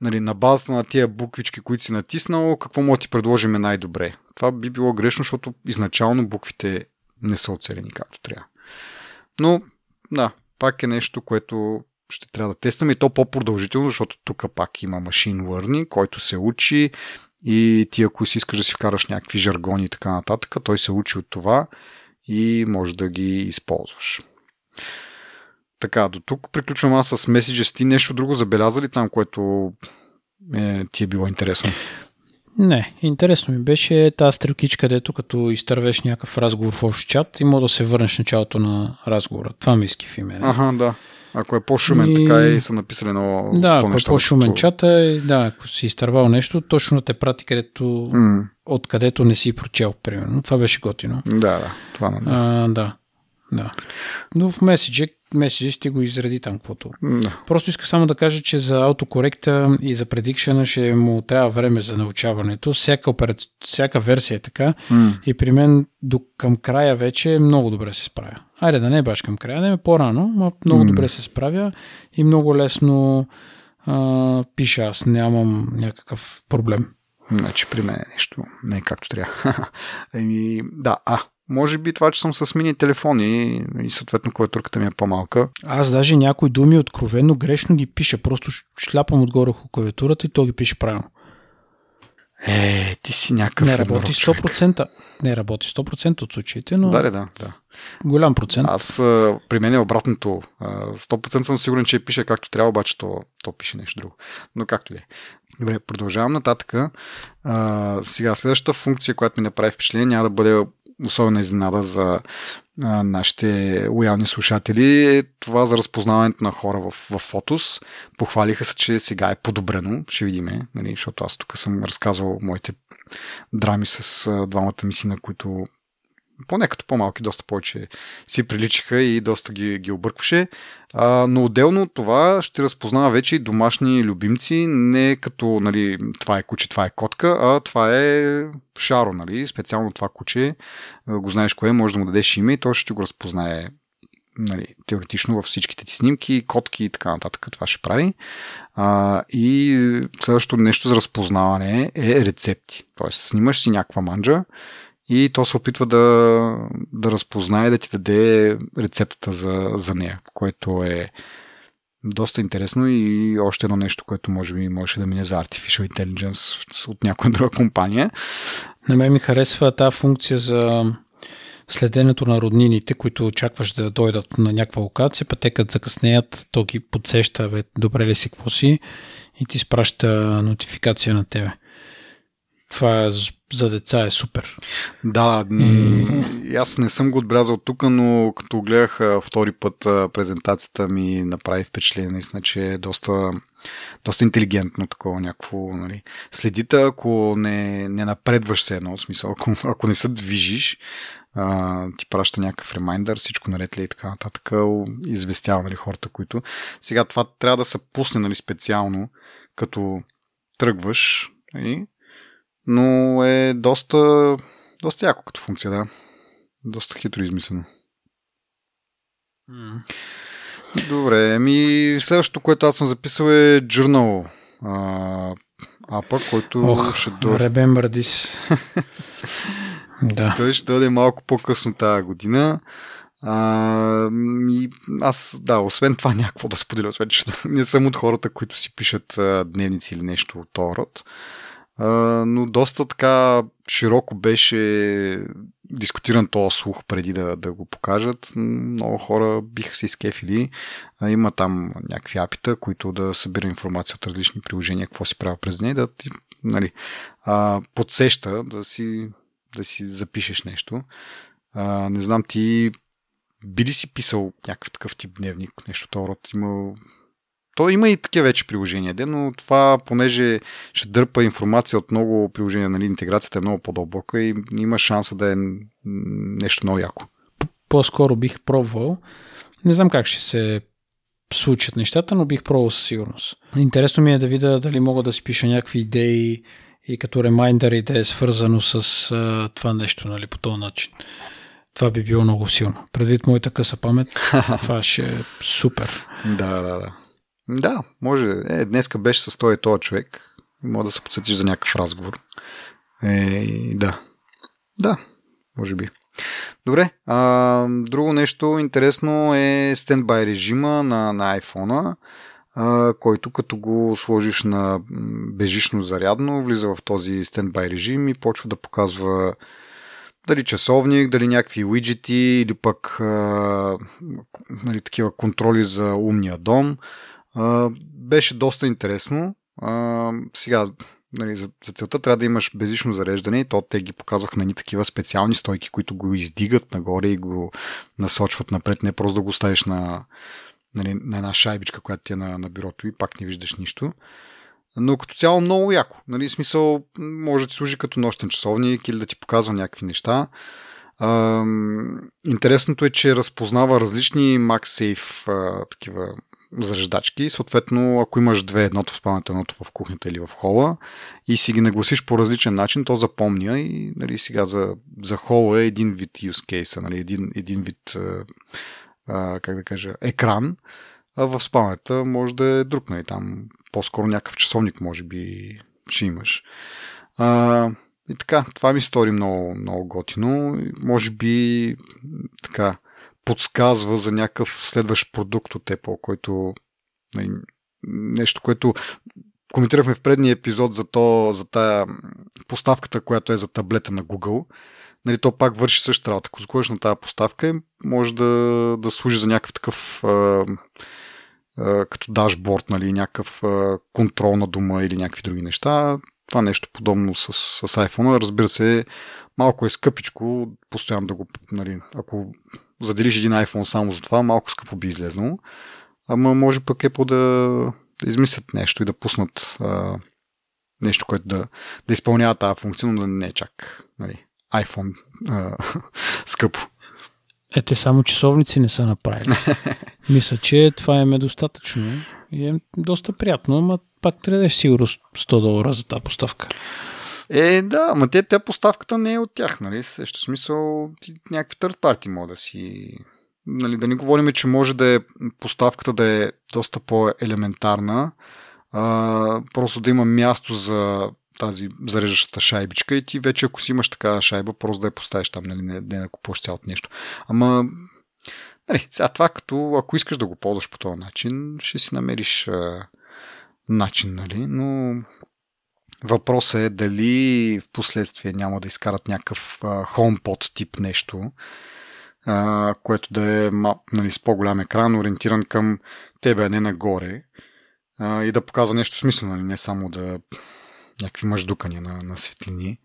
нали, на базата на тия буквички, които си натиснал, какво може да ти предложим най-добре. Това би било грешно, защото изначално буквите не са оцелени както трябва. Но, да, пак е нещо, което ще трябва да тестваме и то по-продължително, защото тук пак има машин learning, който се учи и ти ако си искаш да си вкараш някакви жаргони и така нататък, той се учи от това и може да ги използваш. Така, до тук приключвам аз с меседжа. Ти нещо друго забелязали там, което е, ти е било интересно? Не, интересно ми беше тази стрелкичка, където като изтървеш някакъв разговор в общ чат и мога да се върнеш началото на разговора. Това ми иски в име. Ага, да. Ако е по-шумен, и... така и са написали много Да, ако е по-шумен като... чата, да, ако си изтървал нещо, точно да те прати където, mm. откъдето не си прочел, примерно. Това беше готино. Да, да. Това не а, да. Да. Но в меседжа меседжи ще го изреди там каквото. Да. Просто иска само да кажа, че за аутокоректа и за предикшена ще му трябва време за научаването. Всяка, операци... Всяка версия е така. Mm. И при мен до към края вече много добре се справя. Айде да не е баш към края, да е по-рано, но много mm. добре се справя и много лесно а, пиша. Аз нямам някакъв проблем. Значи при мен е нещо не е както трябва. Еми, да, а, може би това, че съм с мини телефони и съответно клавиатурката ми е по-малка. Аз даже някои думи откровенно грешно ги пиша. Просто шляпам отгоре клавиатурата и то ги пише правилно. Е, ти си някакъв. Не работи 100%. Човек. Не работи 100% от случаите, но. Да, да, да. Голям процент. Аз при мен е обратното. 100% съм сигурен, че пише както трябва, обаче то, то пише нещо друго. Но както и е. Добре, продължавам нататък. Сега, следващата функция, която ми направи впечатление, няма да бъде особена изненада за а, нашите лоялни слушатели е това за разпознаването на хора в, в фотос. Похвалиха се, че сега е подобрено. Ще видим, нали, защото аз тук съм разказвал моите драми с а, двамата ми сина, които поне като по-малки, доста повече си приличаха и доста ги, ги объркваше. А, но отделно от това ще разпознава вече и домашни любимци, не като нали, това е куче, това е котка, а това е шаро, нали? специално това куче. Го знаеш кое, може да му дадеш име и то ще го разпознае нали, теоретично във всичките ти снимки, котки и така нататък. Това ще прави. А, и следващото нещо за разпознаване е рецепти. Тоест, снимаш си някаква манджа и то се опитва да, да разпознае, да ти даде рецептата за, за нея, което е доста интересно и още едно нещо, което може би можеше да мине за Artificial Intelligence от някоя друга компания. На мен ми харесва тази функция за следенето на роднините, които очакваш да дойдат на някаква локация, па те като закъснеят, то ги подсеща, бе, добре ли си, какво си, и ти спраща нотификация на тебе. Това е, за деца е супер. Да, mm. аз не съм го отбелязал тук, но като гледах втори път презентацията ми направи впечатление, наистина, че е доста, доста интелигентно такова някакво. Нали. Следите, ако не, не напредваш се едно, в смисъл, ако, ако не се движиш, а, ти праща някакъв ремайндър, всичко наред ли и така нататък, известява нали, хората, които... Сега това трябва да се пусне нали, специално, като тръгваш, нали, но е доста, доста яко като функция, да. Доста хитро измислено. Mm. Добре, ами следващото, което аз съм записал е Journal а, апа, който oh, ще дойде. Remember this. да. Той ще дойде малко по-късно тази година. А, и аз, да, освен това някакво да споделя, освен че не съм от хората, които си пишат а, дневници или нещо от този род но доста така широко беше дискутиран този слух преди да, да го покажат. Много хора биха се изкефили. Има там някакви апита, които да събира информация от различни приложения, какво си правил през нея, да ти нали, подсеща да си, да си запишеш нещо. Не знам, ти би ли си писал някакъв такъв тип дневник, нещо този род? Има то има и такива вече приложения, но това, понеже ще дърпа информация от много приложения, нали, интеграцията е много по-дълбока и има шанса да е нещо много яко. По-скоро бих пробвал. Не знам как ще се случат нещата, но бих пробвал със сигурност. Интересно ми е да видя дали мога да си пиша някакви идеи и като ремайндър и да е свързано с а, това нещо, нали, по този начин. Това би било много силно. Предвид моята къса памет, това ще е супер. Да, да, да. Да, може. Е, днеска беше с този този човек. Мога да се подсетиш за някакъв разговор. Е, да. Да, може би. Добре, а, друго нещо интересно е стендбай режима на, на iPhone, а, който като го сложиш на бежично зарядно, влиза в този стендбай режим и почва да показва дали часовник, дали някакви уиджети или пък а, нали, такива контроли за умния дом. А, беше доста интересно. А, сега, нали, за, за целта трябва да имаш безлично зареждане и то те ги показваха на ни такива специални стойки, които го издигат нагоре и го насочват напред, не просто да го ставиш на, нали, на една шайбичка, която ти е на, на бюрото и пак не виждаш нищо. Но като цяло много яко. Нали, смисъл, може да ти служи като нощен часовник или да ти показва някакви неща. Uh, интересното е, че разпознава различни MagSafe uh, такива зареждачки. Съответно, ако имаш две, едното в спалнята, едното в кухнята или в хола и си ги нагласиш по различен начин, то запомня и нали, сега за, за хола е един вид use case, нали, един, един вид а, как да кажа, екран, а в спалнята може да е друг, нали, там по-скоро някакъв часовник може би ще имаш. А, и така, това ми стори много, много готино. Може би така, подсказва за някакъв следващ продукт от Apple, който нали, нещо, което коментирахме в предния епизод за, то, за тая поставката, която е за таблета на Google. Нали, то пак върши същата работа. Ако сложиш на тази поставка, може да, да служи за някакъв такъв а, а, като дашборд, нали, някакъв а, контрол на дома или някакви други неща. Това нещо подобно с, с iPhone. Разбира се, малко е скъпичко, постоянно да го, нали, ако заделиш един iPhone само за това, малко скъпо би излезнало. Ама може пък Apple да, измислят нещо и да пуснат а, нещо, което да, да изпълнява тази функция, но да не е чак нали, iPhone а, скъпо. Е, те само часовници не са направили. Мисля, че това е достатъчно и е доста приятно, ама пак трябва да е сигурно 100 долара за тази поставка. Е, да, ама те, те поставката не е от тях, нали? Също смисъл, някакви third party могат да си, нали, да не говорим, че може да е поставката да е доста по-елементарна, а, просто да има място за тази зареждащата шайбичка и ти вече ако си имаш такава шайба, просто да я поставиш там, нали, не, не да купуваш цялото нещо. Ама, нали, сега това като, ако искаш да го ползваш по този начин, ще си намериш а, начин, нали, но въпросът е дали в последствие няма да изкарат някакъв HomePod тип нещо, а, което да е нали, с по-голям екран, ориентиран към тебе, а не нагоре а, и да показва нещо смислено, нали, не само да някакви мъждукания на, на светлини.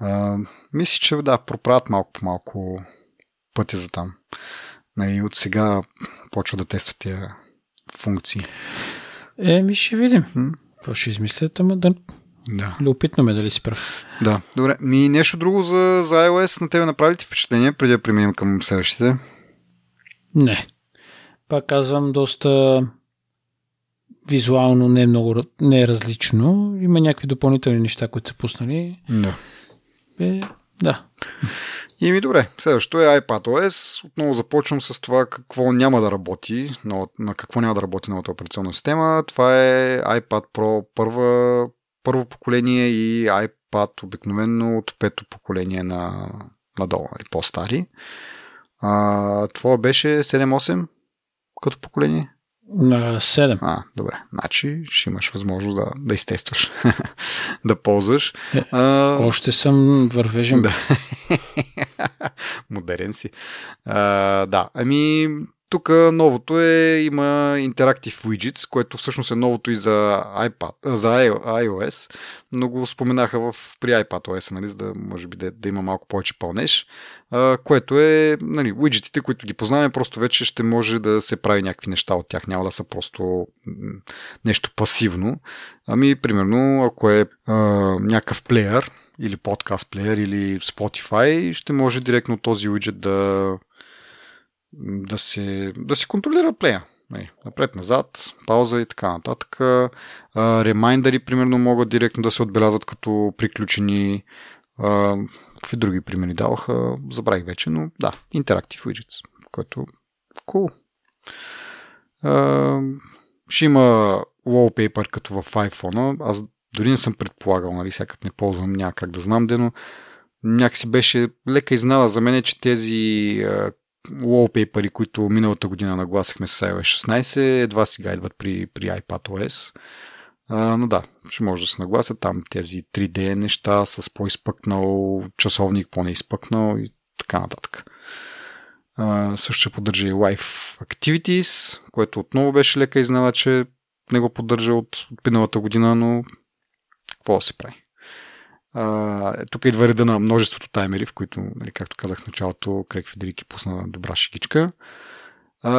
А, мисля, че да, проправят малко по малко пътя за там. Нали, от сега почва да тестват тия функции. Еми, ще видим. Какво ще измислят, ама да... Да. Любопитно ме дали си прав. Да, добре. Ми нещо друго за, за iOS на тебе направи впечатление, преди да преминем към следващите? Не. Пак казвам, доста визуално не е много не е различно. Има някакви допълнителни неща, които са пуснали. Да. Е, да. И ми добре, следващото е iPadOS. Отново започвам с това какво няма да работи, но, на какво няма да работи новата операционна система. Това е iPad Pro първа, първо поколение и iPad обикновено от пето поколение на, надолу, нали, по-стари. А, това беше 7-8 като поколение? На 7. А, добре. Значи ще имаш възможност да, да изтестваш, да ползваш. Е, а, още съм вървежен. Да. Модерен си. А, да, ами тук новото е, има Interactive Widgets, което всъщност е новото и за iPad, за iOS, но го споменаха в, при iPadOS, нали, за да може би да, да има малко повече пълнеж, което е, нали, виджетите, които ги познаваме, просто вече ще може да се прави някакви неща от тях, няма да са просто нещо пасивно. Ами, примерно, ако е а, някакъв плеер, или подкаст плеер, или Spotify, ще може директно този виджет да да се, да се контролира плея. Нали, напред-назад, пауза и така нататък. Ремайндъри, примерно, могат директно да се отбелязват като приключени. Какви други примери даваха, забравих вече, но да, Interactive Widgets, което cool. А, ще има wallpaper като в iPhone. Аз дори не съм предполагал, нали, сякът не ползвам, няма как да знам, де, но някакси беше лека изнада за мен, че тези wallpaper които миналата година нагласихме с iOS 16, едва сега идват при, при iPadOS. А, но да, ще може да се нагласят там тези 3D неща с по-изпъкнал часовник, по-неизпъкнал и така нататък. А, също ще поддържа и Live Activities, което отново беше лека изненада, че не го поддържа от, от миналата година, но какво да се прави? А, тук идва реда на множеството таймери, в които, нали, както казах в началото, Крек Федерики пусна добра шигичка.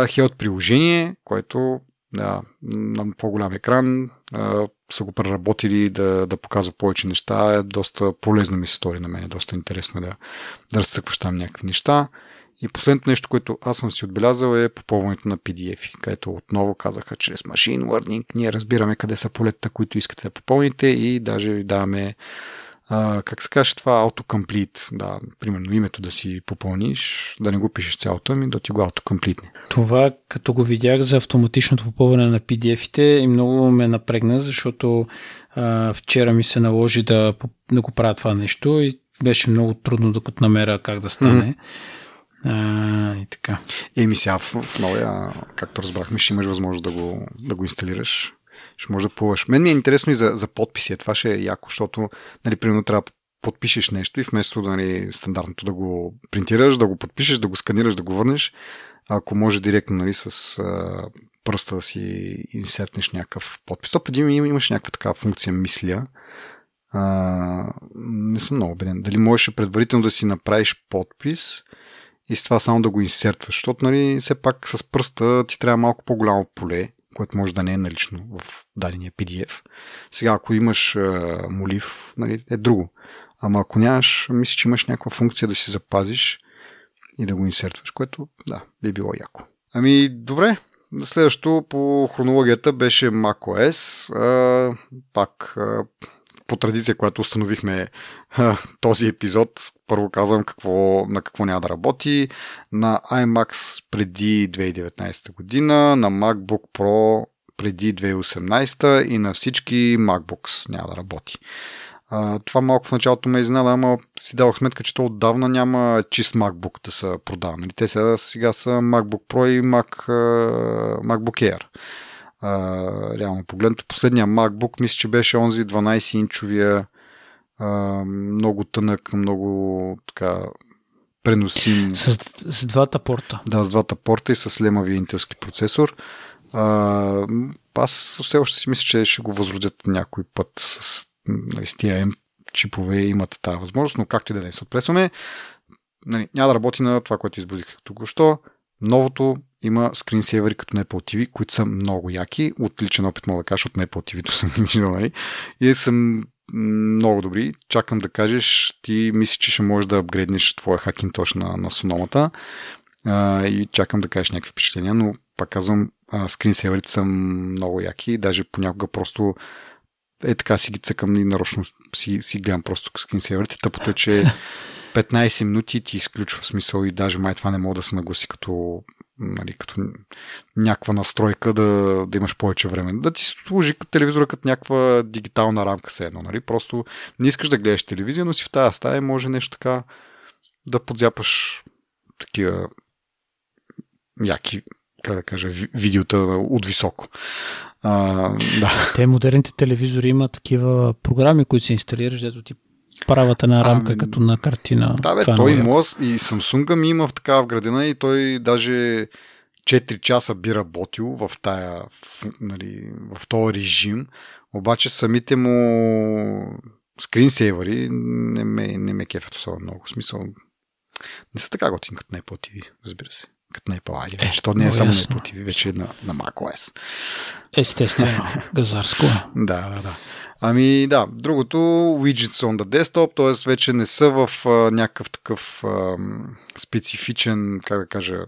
Хелт приложение, което да, на по-голям екран а, са го преработили да, да показва повече неща. Е доста полезно ми се стори на мен, е доста интересно да, да разцъкваш там някакви неща. И последното нещо, което аз съм си отбелязал е попълването на PDF, където отново казаха чрез Machine Learning ние разбираме къде са полетата, които искате да попълните и даже ви даваме а, как се каже това autocomplete, да, примерно името да си попълниш, да не го пишеш цялото, ами да ти го autocomplete. Това, като го видях за автоматичното попълване на PDF-ите, и много ме напрегна, защото а, вчера ми се наложи да, да го правя това нещо и беше много трудно докато намеря как да стане. Mm-hmm. А, и така. Еми сега в, в новия, както разбрахме, ще имаш възможност да го, да го инсталираш ще може да плуваш. Мен ми е интересно и за, за подписи. Това ще е яко, защото, нали, примерно трябва да подпишеш нещо и вместо нали, стандартното да го принтираш, да го подпишеш, да го сканираш, да го върнеш, ако може директно нали, с а, пръста да си инсертнеш някакъв подпис. То преди имаш някаква такава функция мисля. А, не съм много убеден. Дали можеш предварително да си направиш подпис и с това само да го инсертваш, защото нали, все пак с пръста ти трябва малко по-голямо поле което може да не е налично в дадения PDF. Сега, ако имаш молив, нали, е друго. Ама ако нямаш, мисля, че имаш някаква функция да си запазиш и да го инсертваш, което, да, би било яко. Ами, добре. Следващото по хронологията беше macOS. А, пак а, по традиция, която установихме този епизод, първо казвам какво, на какво няма да работи. На iMax преди 2019 година, на MacBook Pro преди 2018 и на всички MacBooks няма да работи. А, това малко в началото ме изненада, ама си давах сметка, че то отдавна няма чист MacBook да са продавани. Те сега, сега са MacBook Pro и Mac, MacBook Air. А, реално погледнато, последния MacBook мисля, че беше онзи 12-инчовия много тънък, много така преносим. С, с двата порта. Да, с двата порта и с лемавия интелски процесор. А, аз все още си мисля, че ще го възродят някой път с, нали, с тия M чипове имат тази възможност, но както и да не се отплесваме, нали, няма да работи на това, което избудих току-що. Новото има скринсейвери като Apple TV, които са много яки. От личен опит мога да кажа, от Apple TV-то съм виждал, нали? И съм много добри. Чакам да кажеш, ти мислиш, че ще можеш да апгрейднеш твоя хакинтош на, на сономата а, и чакам да кажеш някакви впечатления, но пак казвам, скринсейверите са много яки, даже понякога просто е така си ги цъкам и нарочно си, си гледам просто скринсейверите. Тъпото е, че 15 минути ти изключва смисъл и даже май това не мога да се нагласи като, нали, като някаква настройка да, да имаш повече време. Да ти служи като телевизора като някаква дигитална рамка се едно. Нали? Просто не искаш да гледаш телевизия, но си в тази стая може нещо така да подзяпаш такива яки как да кажа, видеота от високо. А, да. Те модерните телевизори имат такива програми, които се инсталираш, дето ти правят една рамка а, като на картина. Да, бе, той е моят и Samsung ми има в такава вградена и той даже 4 часа би работил в тая, в, нали, в този режим, обаче самите му скринсейвери не ме, не ме кефят особено много. В смисъл, не са така готини като Apple TV, разбира се като на Apple ID. Вече е, то не е само ясно. на Apple TV, вече е на, на macOS. Естествено, газарско е. да, да, да. Ами да, другото, widgets on the desktop, т.е. вече не са в а, някакъв такъв а, специфичен, как да кажа,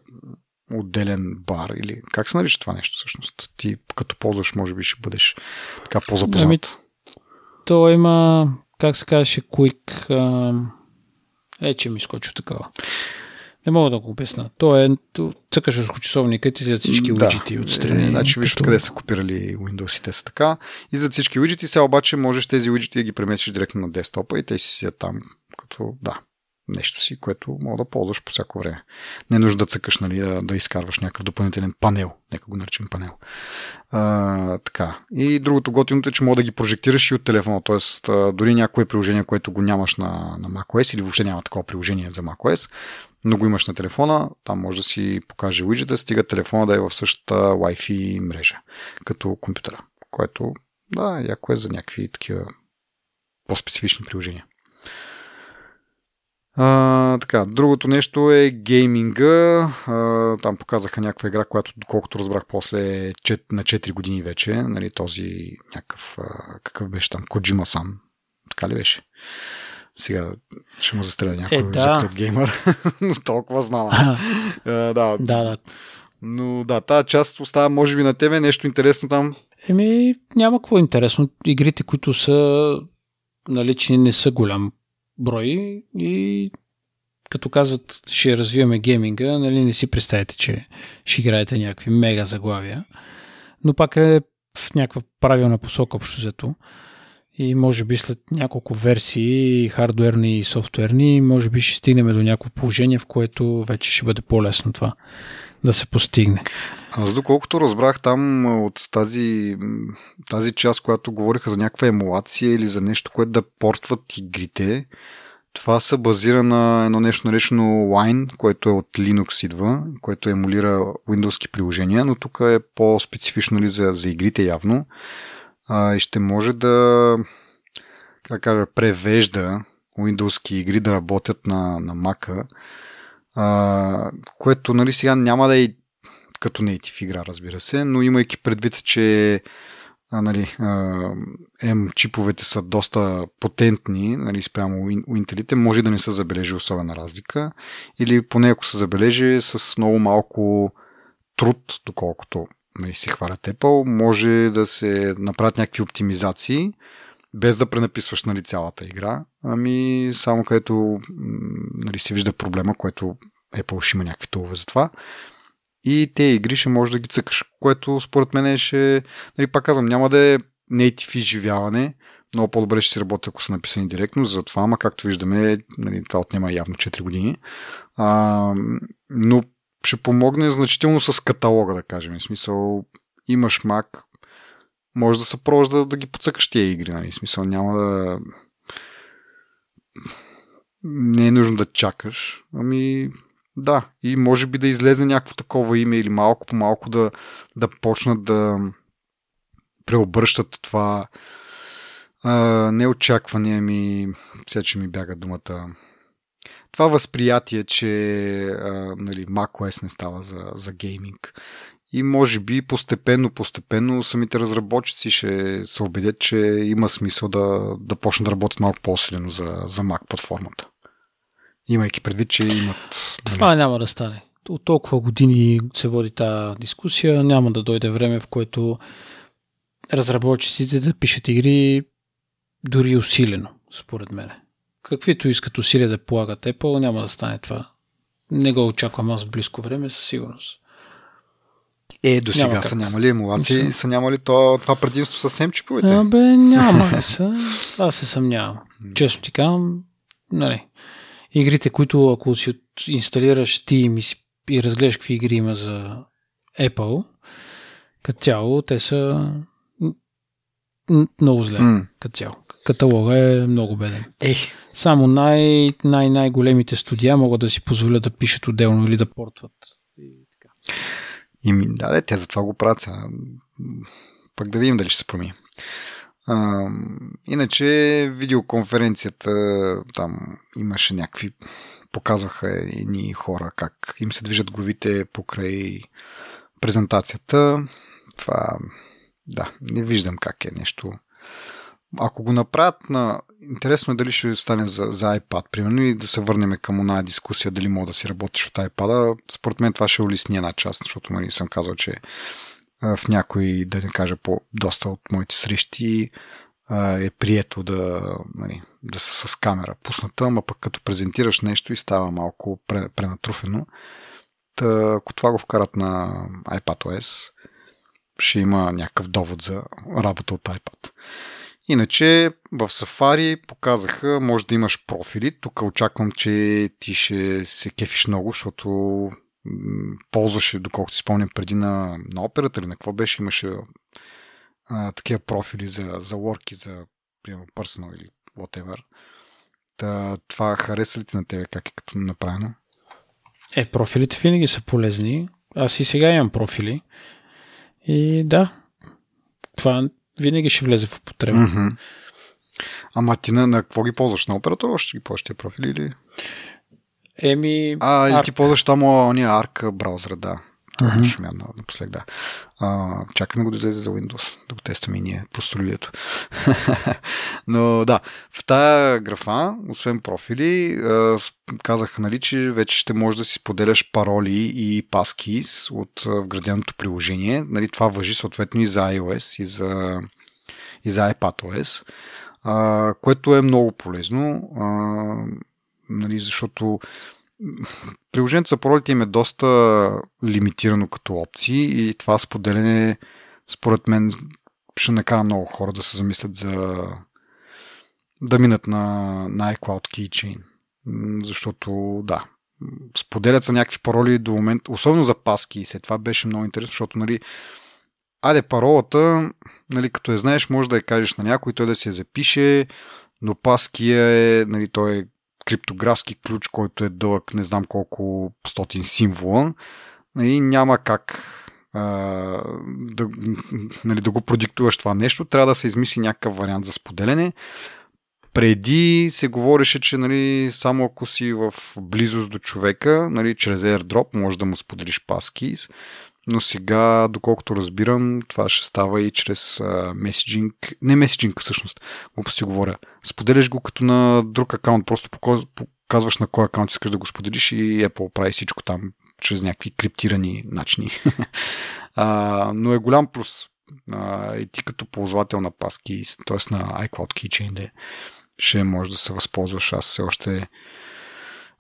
отделен бар или как се нарича това нещо всъщност? Ти като ползваш, може би ще бъдеш така по-запознат. Ами, то има, как се казваше, quick... А... Е, че ми скочи такова. Не мога да го обясна. То е, цъкаш върху часовника и ти за всички да. уиджети отстрани. Е, значи виж като... откъде са копирали Windows и те са така. И за всички уиджети сега обаче можеш тези уиджети да ги преместиш директно на десктопа и те си седят там като, да, нещо си, което мога да ползваш по всяко време. Не е нужда да цъкаш, нали, да, да изкарваш някакъв допълнителен панел. Нека го наречем панел. А, така. И другото готиното е, че мога да ги прожектираш и от телефона. Тоест, дори някое приложение, което го нямаш на, на macOS или въобще няма такова приложение за macOS, но го имаш на телефона, там може да си покаже уиджета, стига телефона да е в същата Wi-Fi мрежа, като компютъра, което, да, яко е за някакви такива по-специфични приложения. А, така, другото нещо е гейминга. А, там показаха някаква игра, която, доколкото разбрах после на 4 години вече, нали, този някакъв, какъв беше там, Коджима сам. Така ли беше? Сега ще му застреля някой е, да. геймър, но толкова знам аз. да, да, да. Но да, тази част остава може би на тебе нещо интересно там. Еми, няма какво интересно. Игрите, които са налични, не са голям брой и като казват, ще развиваме гейминга, нали не си представяте, че ще играете някакви мега заглавия, но пак е в някаква правилна посока общо взето и може би след няколко версии, хардуерни и софтуерни, може би ще стигнем до някакво положение, в което вече ще бъде по-лесно това да се постигне. Аз доколкото разбрах там от тази, тази част, която говориха за някаква емулация или за нещо, което да портват игрите, това се базира на едно нещо наречено Wine, което е от Linux идва, което емулира Windows приложения, но тук е по-специфично ли за, за игрите явно а, и ще може да как кажа, превежда Windows игри да работят на, на Mac, което нали, сега няма да е като native игра, разбира се, но имайки предвид, че а, нали, M чиповете са доста потентни нали, спрямо Intel, може да не се забележи особена разлика или поне ако се забележи с много малко труд, доколкото нали, си хвалят Apple, може да се направят някакви оптимизации без да пренаписваш нали, цялата игра, ами само където нали, се вижда проблема, което Apple ще има някакви тулове за това. И те игри ще можеш да ги цъкаш, което според мен ще, нали, пак казвам, няма да е native изживяване, много по-добре ще си работи, ако са написани директно, затова, ама както виждаме, нали, това отнема явно 4 години. А, но ще помогне значително с каталога, да кажем. В смисъл, имаш Mac, може да се пробваш да, ги подсъкаш тия игри, нали? В смисъл, няма да... Не е нужно да чакаш. Ами, да. И може би да излезе някакво такова име или малко по малко да, да почнат да преобръщат това а, неочакване ми, сега че ми бяга думата, това възприятие, че а, нали, macOS не става за, за гейминг. И може би постепенно, постепенно самите разработчици ще се убедят, че има смисъл да, да почнат да работят малко по-силено за, за Mac платформата. Имайки предвид, че имат... Нали... Това няма да стане. От толкова години се води тази дискусия. Няма да дойде време, в което разработчиците да пишат игри дори усилено, според мен. Каквито искат усилия да полагат Apple, няма да стане това. Не го очаквам аз в близко време, със сигурност. Е, до сега са нямали емулации, Мисля. са нямали това, това предимство с чиповете. Абе, няма ли са. Аз се съмнявам. Често ти казвам, нали, игрите, които ако си инсталираш Steam и, и разгледаш какви игри има за Apple, като цяло, те са много зле, mm. като цяло. Каталога е много беден. Е. Само най- най- най-големите студия могат да си позволят да пишат отделно или да портват. И така. И, да, да, те затова го правят. Пък да видим дали ще се промени. Иначе видеоконференцията там имаше някакви показваха едни хора как им се движат главите покрай презентацията. Това да, не виждам как е нещо. Ако го направят на... Интересно е дали ще стане за, за iPad, примерно, и да се върнем към оная дискусия дали мога да си работиш от iPad. Според мен това ще улесни една част, защото нали, съм казал, че в някои, да не кажа по доста от моите срещи е прието да, нали, да са с камера пусната, ама пък като презентираш нещо и става малко пренатруфено. Та, ако това го вкарат на iPadOS, ще има някакъв довод за работа от iPad. Иначе в Safari показаха, може да имаш профили. Тук очаквам, че ти ще се кефиш много, защото ползваше, доколкото си спомням, преди на, на операта или на какво беше, имаше а, такива профили за, за work за примерно personal или whatever. Та, това хареса ли ти на тебе, как е като направено? Е, профилите винаги са полезни. Аз и сега имам профили. И да, това винаги ще влезе в употреба. Mm-hmm. Ама ти на, на какво ги ползваш? На оператора ще ги ползваш тия профили или? Еми... А, или ти ползваш там ония арк браузъра, да. Това uh-huh. шумя на, напоследък, да. А, чакаме го да излезе за Windows, да го тестваме и ние по столието. Но да, в тая графа, освен профили, казах, нали, че вече ще можеш да си споделяш пароли и passkeys от вграденото приложение. Нали, това въжи съответно и за iOS, и за, и за iPadOS, а, което е много полезно, а, нали, защото приложението за паролите им е доста лимитирано като опции и това споделяне според мен ще накара много хора да се замислят за да минат на, на iCloud Keychain. Защото да, споделят са някакви пароли до момента, особено за паски и след това беше много интересно, защото нали, айде паролата, нали, като я знаеш, може да я кажеш на някой, той да си я запише, но паски е, нали, той е криптографски ключ, който е дълъг не знам колко стотин символа и няма как а, да, нали, да го продиктуваш това нещо. Трябва да се измисли някакъв вариант за споделяне. Преди се говореше, че нали, само ако си в близост до човека, нали, чрез AirDrop, може да му споделиш passkeys, но сега, доколкото разбирам, това ще става и чрез меседжинг. Не меседжинг, всъщност. си говоря. Споделяш го като на друг акаунт. Просто показваш на кой акаунт искаш да го споделиш и Apple прави всичко там чрез някакви криптирани начини. а, но е голям плюс. а, и ти като ползвател на Passkeys, т.е. на iCloud Keychain, ще може да се възползваш. Аз все още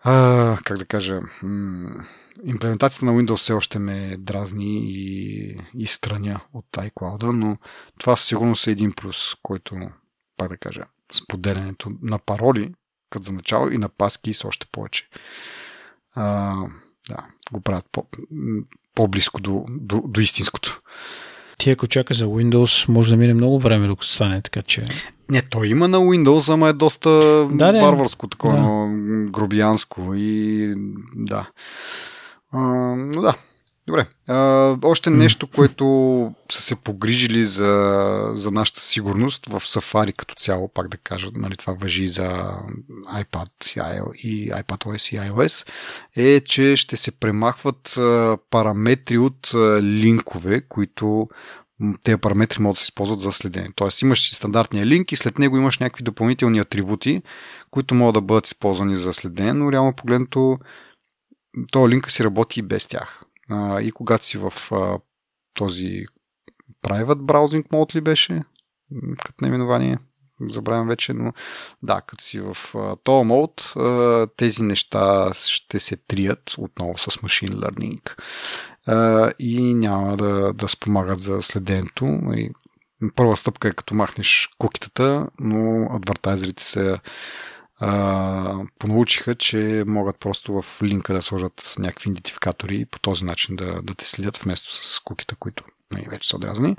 а, как да кажа, м- имплементацията на Windows все още ме дразни и, и страня от iCloud, но това сигурно е един плюс, който, пак да кажа, споделянето на пароли, като за начало, и на паски с още повече. А, да, го правят по, по-близко до, до, до истинското. Ти ако чакаш за Windows, може да мине много време, докато стане, така че... Не, той има на Windows, ама е доста да, варварско, такова, да. грубиянско и да. Но да, Добре. А, още нещо, което са се погрижили за, за нашата сигурност в Safari като цяло, пак да кажа, нали, това въжи за iPad и iPadOS и iOS, е, че ще се премахват параметри от линкове, които тези параметри могат да се използват за следене. Тоест имаш си стандартния линк и след него имаш някакви допълнителни атрибути, които могат да бъдат използвани за следене, но реално погледнато този линк си работи и без тях. А, и когато си в а, този private browsing mode ли беше, като наименование, забравям вече, но да, като си в а, този мод, тези неща ще се трият отново с machine learning а, и няма да, да спомагат за следенето. И първа стъпка е като махнеш кукитата, но адвартайзерите се а, понаучиха, че могат просто в линка да сложат някакви идентификатори и по този начин да, да те следят вместо с куките, които нали, вече са отрязани.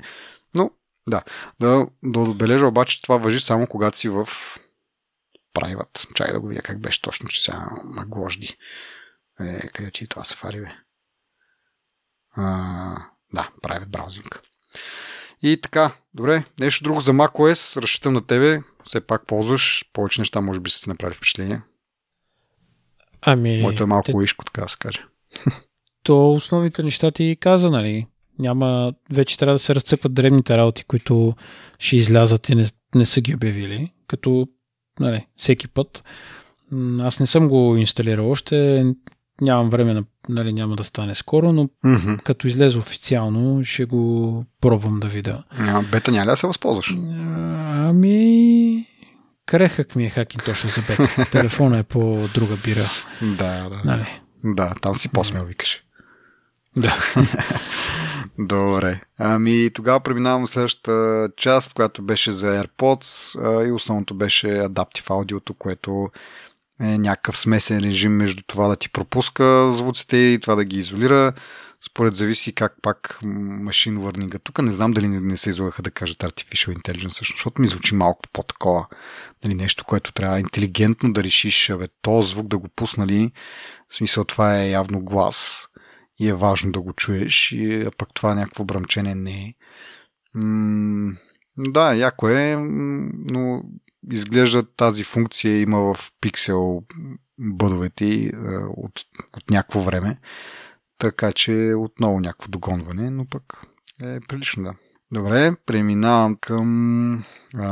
Но, да. Да, да отбележа обаче, че това въжи само когато си в private. Чай да го видя как беше точно, че сега ма гложди. Е, къде ти е това сафари, бе? А, да, private browsing. И така, добре, нещо друго за macOS, разчитам на тебе, все пак ползваш, повече неща може би са ти направили впечатление. Ами... Моето е малко те... ишко, така да се каже. То основните неща ти каза, нали? Няма, вече трябва да се разцъкват древните работи, които ще излязат и не, не са ги обявили, като нали, всеки път. Аз не съм го инсталирал още, нямам време, на, нали, няма да стане скоро, но mm-hmm. като излезе официално, ще го пробвам да видя. Бета няма ли да се възползваш? Ами... Крехък ми е хакин точно за бета. Телефона е по друга бира. Да, да. Нали? Да, там си по-смел викаш. Да. Добре. Ами тогава преминавам следващата част, която беше за AirPods и основното беше Adaptive Audio, което е някакъв смесен режим между това да ти пропуска звуците и това да ги изолира. Според зависи как пак машин learning Тук не знам дали не, се излагаха да кажат artificial intelligence, всъщност, защото ми звучи малко по-такова. Нали, нещо, което трябва интелигентно да решиш, бе, то звук да го пуснали. В смисъл това е явно глас и е важно да го чуеш, и, а пък това някакво бръмчение не е. М- да, яко е, но изглежда тази функция има в пиксел бъдовете е, от, от някакво време. Така че отново някакво догонване, но пък е прилично да. Добре, преминавам към а,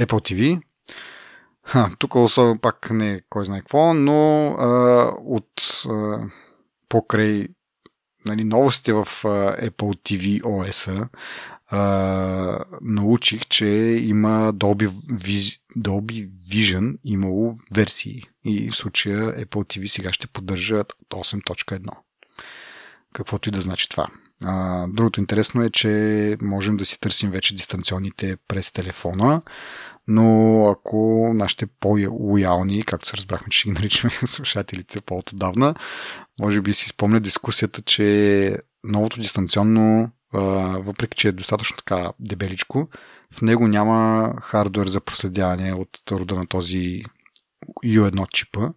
Apple TV. Ха, тук особено пак не кой знае какво, но а, от а, покрай нали, новостите в а, Apple TV OS а, научих, че има Dolby, Viz, Dolby Vision имало версии и в случая Apple TV сега ще поддържа 8.1. Каквото и да значи това. А, другото интересно е, че можем да си търсим вече дистанционните през телефона, но ако нашите по-лоялни, както се разбрахме, че ги наричаме слушателите по-отдавна, може би си спомня дискусията, че новото дистанционно въпреки че е достатъчно така дебеличко, в него няма хардвер за проследяване от рода на този U1 чипа.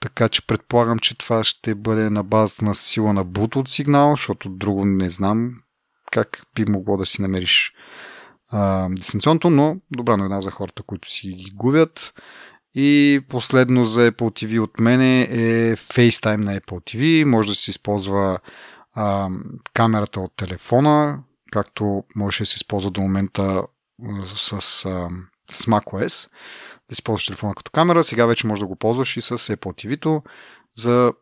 Така че предполагам, че това ще бъде на база на сила на Bluetooth сигнал, защото друго не знам как би могло да си намериш а, дистанционното, но добра новина за хората, които си ги губят. И последно за Apple TV от мене е FaceTime на Apple TV. Може да се използва а, камерата от телефона, както може да се използва до момента с, а, с macOS, да използваш телефона като камера. Сега вече може да го ползваш и с Apple TV-то за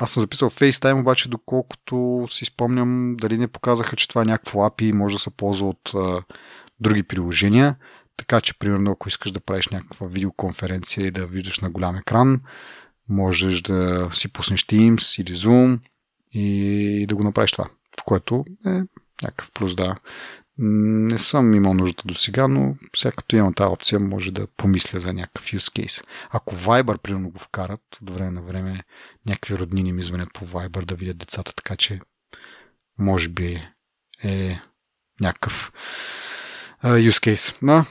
аз съм записал FaceTime, обаче доколкото си спомням, дали не показаха, че това е някакво API и може да се ползва от а, други приложения. Така че, примерно, ако искаш да правиш някаква видеоконференция и да виждаш на голям екран, можеш да си пуснеш Teams или Zoom и да го направиш това, в което е някакъв плюс, да. Не съм имал нужда до сега, но сега като имам тази опция, може да помисля за някакъв use case. Ако Viber, примерно, го вкарат, от време на време някакви роднини ми звънят по Viber да видят децата, така че може би е някакъв uh, use case. Да,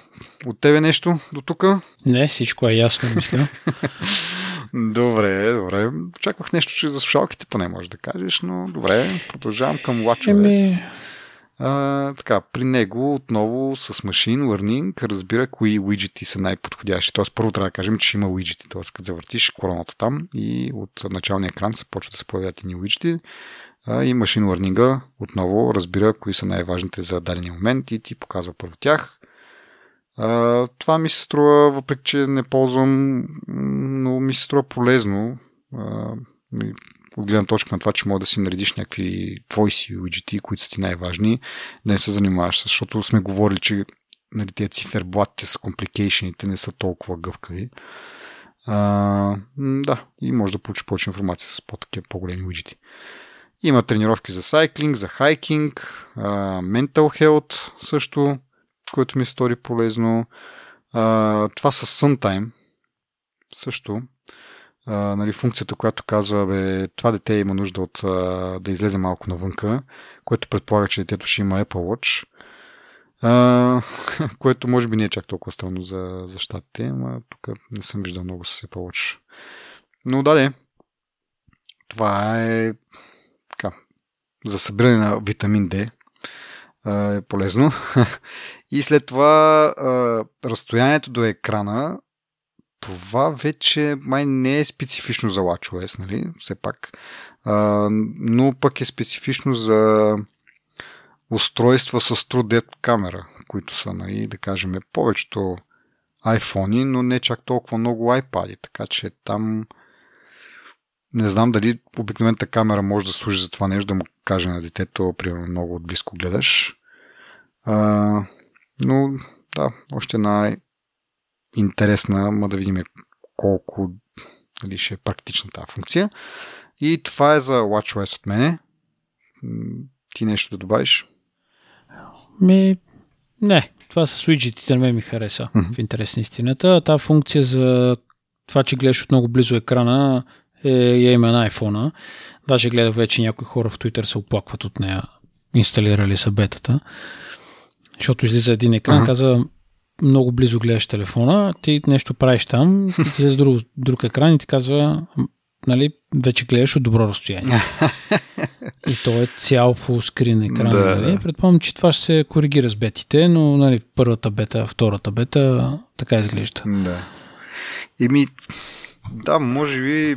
от тебе нещо до тук? Не, всичко е ясно, мисля. добре, добре. Очаквах нещо, че за слушалките поне може да кажеш, но добре, продължавам към WatchOS. Еми... А, така, при него отново с Machine Learning разбира кои уиджети са най-подходящи. Тоест първо трябва да кажем, че има уиджети. Тоест като завъртиш короната там и от началния екран се почва да се появят и уиджети. А, и Machine Learning отново разбира кои са най-важните за дадения момент и ти показва първо тях. Това ми се струва, въпреки че не ползвам, но ми се струва полезно. От гледна точка на това, че може да си наредиш някакви твои си уиджети, които са ти най-важни, да не се занимаваш, защото сме говорили, че нали, тези циферблатите с компликейшените не са толкова гъвкави. А, да, и може да получиш повече информация с по-такива по-големи уиджети. Има тренировки за сайклинг, за хайкинг, mental health също, което ми стори полезно. А, това с Suntime също а, нали, функцията, която казва, бе, това дете има нужда от а, да излезе малко навънка, което предполага, че детето ще има Apple Watch, а, което може би не е чак толкова странно за, за щатите, но тук не съм виждал много с Apple Watch. Но да, де, това е така, за събиране на витамин D е полезно. И след това а, разстоянието до екрана това вече май не е специфично за WatchOS, нали? Все пак. А, но пък е специфично за устройства с TrueDepth камера, които са, нали, да кажем, повечето iPhone, но не чак толкова много iPad, така че там не знам дали обикновената камера може да служи за това нещо, да му каже на детето, примерно много отблизко гледаш. А, но да, още една интересна, ма да видим колко нали, ще е практична тази функция. И това е за WatchOS от мене. Ти нещо да добавиш? Ми, не, това с уиджетите мен ми хареса, mm-hmm. в интерес на истината. Та функция за това, че гледаш от много близо екрана, е, я има на iPhone. Даже гледах вече някои хора в Twitter се оплакват от нея, инсталирали са бетата. Защото излиза един екран, uh-huh. каза много близо гледаш телефона, ти нещо правиш там, и ти за друг, друг екран и ти казва, нали, вече гледаш от добро разстояние. и то е цял фулскрин екран. Да, нали? Предполагам, че това ще се коригира с бетите, но нали, първата бета, втората бета, така изглежда. Да. Еми, да, може би,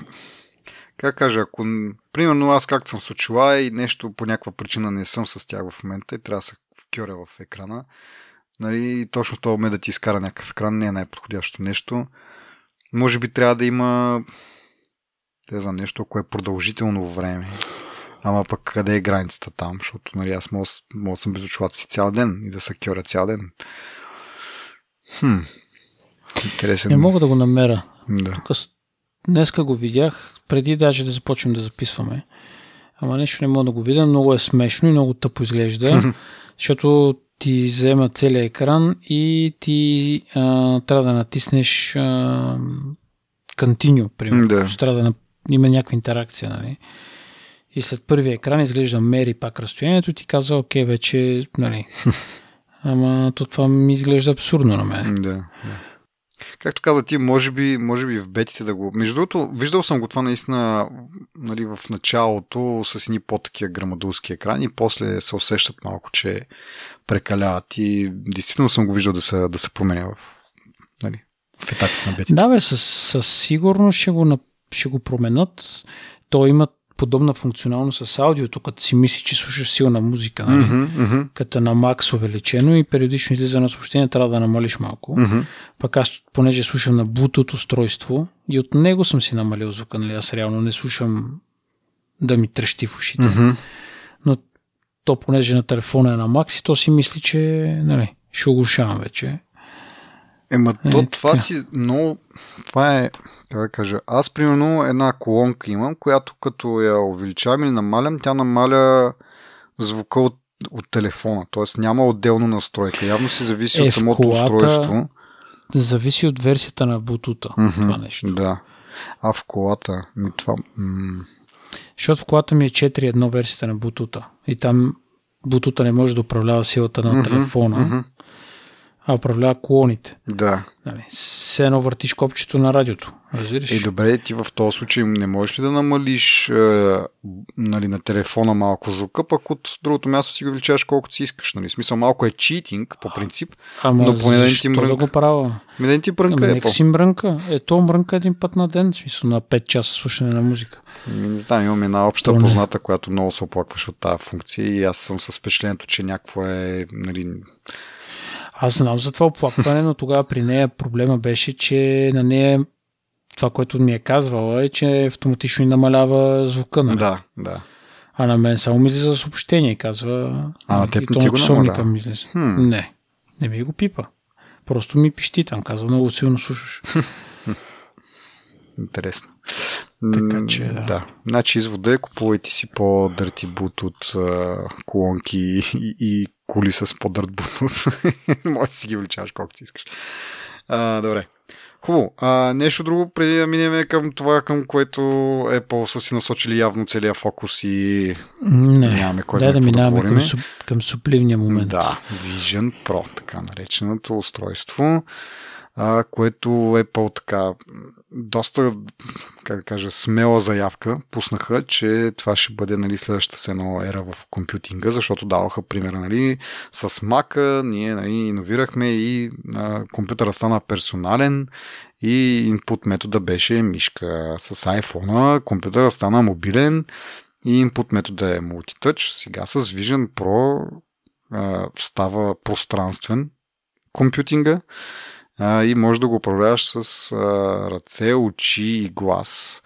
как кажа, ако, примерно аз както съм с очила и нещо по някаква причина не съм с тях в момента и трябва да се вкьоря в екрана, Нали, точно в този момент да ти изкара някакъв екран не е най-подходящото нещо. Може би трябва да има те за нещо, ако е продължително време. Ама пък къде е границата там? Защото нали, аз мога, мога да съм без очилата си цял ден и да се кьоря цял ден. Хм. Интересен. Не мога да го намеря. Да. Тук днеска го видях, преди даже да започнем да записваме. Ама нещо не мога да го видя. Много е смешно и много тъпо изглежда. защото ти взема целият екран и ти а, трябва да натиснеш а, Continue, примерно. Да. Трябва да има някаква интеракция, нали? И след първия екран изглежда мери пак разстоянието ти казва, окей, вече, нали. Ама то това ми изглежда абсурдно на мен. Да, да. Както каза ти, може би, може би в бетите да го... Между другото, виждал съм го това наистина нали, в началото с едни по-такива грамадулски екрани, после се усещат малко, че прекаляват и действително съм го виждал да се, да се променя в, нали, в етапите на бетите. Да, бе, със, със сигурност ще го, ще го променят. То има подобна функционалност с аудиото, като си мисли, че слушаш силна музика, нали? mm-hmm, mm-hmm. като на макс увеличено и периодично излиза на съобщение, трябва да намалиш малко. Mm-hmm. Пък аз, понеже слушам на Bluetooth устройство и от него съм си намалил звука, нали? Аз реално не слушам да ми трещи в ушите. Мгм. Но то, понеже на телефона е на макси, то си мисли, че нали, ще оглушавам вече. Ема, Е, то това така. си много... Това е, как да кажа, аз примерно една колонка имам, която като я увеличавам или намалям, тя намаля звука от, от телефона. Тоест няма отделно настройка. Явно си зависи Е, от самото колата- устройство. Зависи от версията на Bluetooth Мгм, това нещо. Да. А в колата, ми това... М- Защото в колата ми е 4.1 версията на Bluetooth. И там Bluetooth не може да управлява силата на мгм, телефона, мгм. А управлява колоните. Да. Нали, Все едно въртиш копчето на радиото. Разбираш? Е, добре, ти в този случай не можеш ли да намалиш е, нали, на телефона малко звука, пък от другото място си го увеличаваш колкото си искаш. Нали? Смисъл малко е читинг по принцип, Ама но поне да ти защо да мрънка. го правя? ми да ти Ами брънка е си мрънка. Е, то мрънка един път на ден, в смисъл на 5 часа слушане на музика. Ми, Не знам, имам една обща То не. позната, която много се оплакваш от тази функция и аз съм с впечатлението, че някакво е нали, Аз знам за това оплакване, но тогава при нея проблема беше, че на нея това, което ми е казвала е, че автоматично ни намалява звука. Нали? Да, да. А на мен само ми излиза съобщение и казва... А, на теб и не ти на го намалява? ми излезе. Хм. Не, не ми го пипа. Просто ми пищи там, казва много силно слушаш. Интересно. Така че, да. да. Значи извода е купувайте си по-дърти Bluetooth а, колонки и, и коли с по-дърт Bluetooth. Може да си ги увеличаваш колкото си искаш. А, добре. Хубаво. А, нещо друго, преди да минем към това, към което Apple са си насочили явно целият фокус и Не, нямаме кой да какво да минаваме към, говорим. су, към супливния момент. Да, Vision Pro, така нареченото устройство, а, което Apple така доста, как да кажа, смела заявка пуснаха, че това ще бъде нали, следващата се едно ера в компютинга, защото даваха примера нали, с Mac, ние нали, иновирахме и а, компютъра стана персонален и input метода беше мишка. С iPhone компютъра стана мобилен и input метода е multitouch. Сега с Vision Pro а, става пространствен компютинга а, и можеш да го управляваш с а, ръце, очи и глас.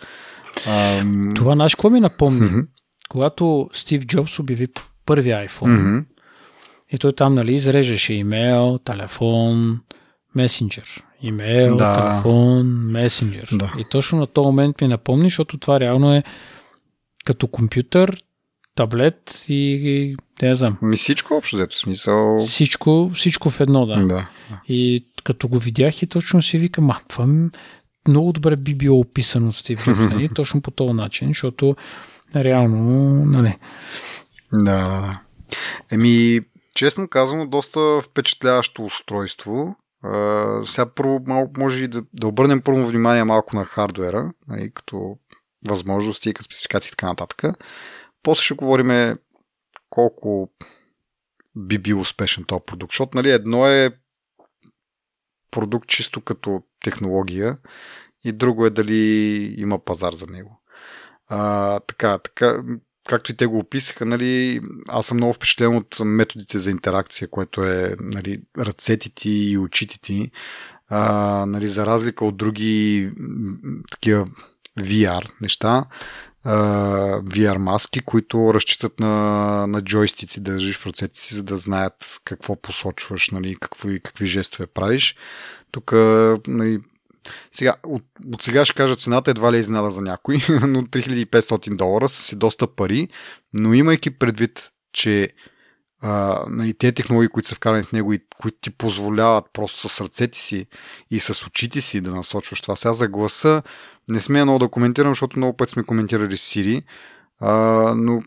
А, Това наш какво ми напомни? мгм, Когато Стив Джобс обяви първия iPhone мгм. и той там нали изрежеше имейл, телефон, месенджер. Имейл, Да. телефон, месенджер. Да. И точно на този момент ми напомни, защото това реално е като компютър, таблет и, и не знам, Ми всичко общо взето смисъл. всичко, всичко в едно, да. Да. И като го видях и точно си викам, а това много добре би било описано от Стив Джобс, нали? точно по този начин, защото реално, нали, Да. Еми, честно казано, доста впечатляващо устройство. А, сега първо малко може и да, да обърнем първо внимание малко на хардуера, нали, като възможности, като спецификации и така нататък. После ще говорим колко би бил успешен този продукт. Защото нали, едно е продукт чисто като технология и друго е дали има пазар за него. А, така, така, както и те го описаха, нали, аз съм много впечатлен от методите за интеракция, което е нали, ръцете ти и очите ти. А, нали, за разлика от други такива VR неща, VR маски, които разчитат на, на джойстици да държиш в ръцете си, за да знаят какво посочваш, нали, какви, какви жестове правиш. Тук нали, сега, от, от сега ще кажа цената едва ли е изненада за някой, но 3500 долара са си доста пари, но имайки предвид, че а, нали, те технологии, които са вкарани в него и които ти позволяват просто с ръцете си и с очите си да насочваш това. Сега за гласа не сме много да коментирам, защото много пъти сме коментирали с Siri, а, но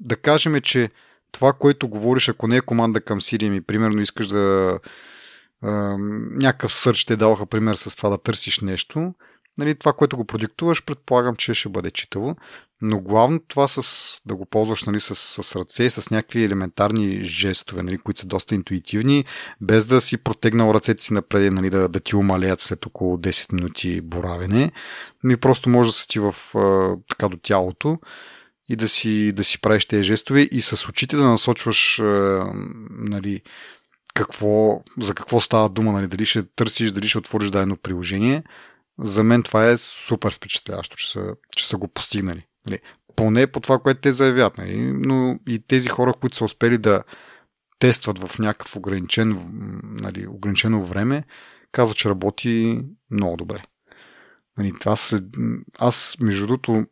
да кажем, че това, което говориш, ако не е команда към Siri, ми примерно искаш да а, някакъв сърч ще даваха пример с това да търсиш нещо, нали, това, което го продиктуваш, предполагам, че ще бъде читаво, но главно това с, да го ползваш нали, с, с ръце, с някакви елементарни жестове, нали, които са доста интуитивни, без да си протегнал ръцете си напред, нали, да, да ти умалеят след около 10 минути боравене, ми просто може да са ти в, така до тялото и да си, да си правиш тези жестове и с очите да насочваш нали, какво, за какво става дума, нали, дали ще търсиш, дали ще отвориш дадено приложение. За мен това е супер впечатляващо, че са, че са го постигнали. Нали. поне по това, което те заявят. Нали? Но и тези хора, които са успели да тестват в някакъв ограничен, нали, ограничено време, казват, че работи много добре. Нали, аз, аз, между другото,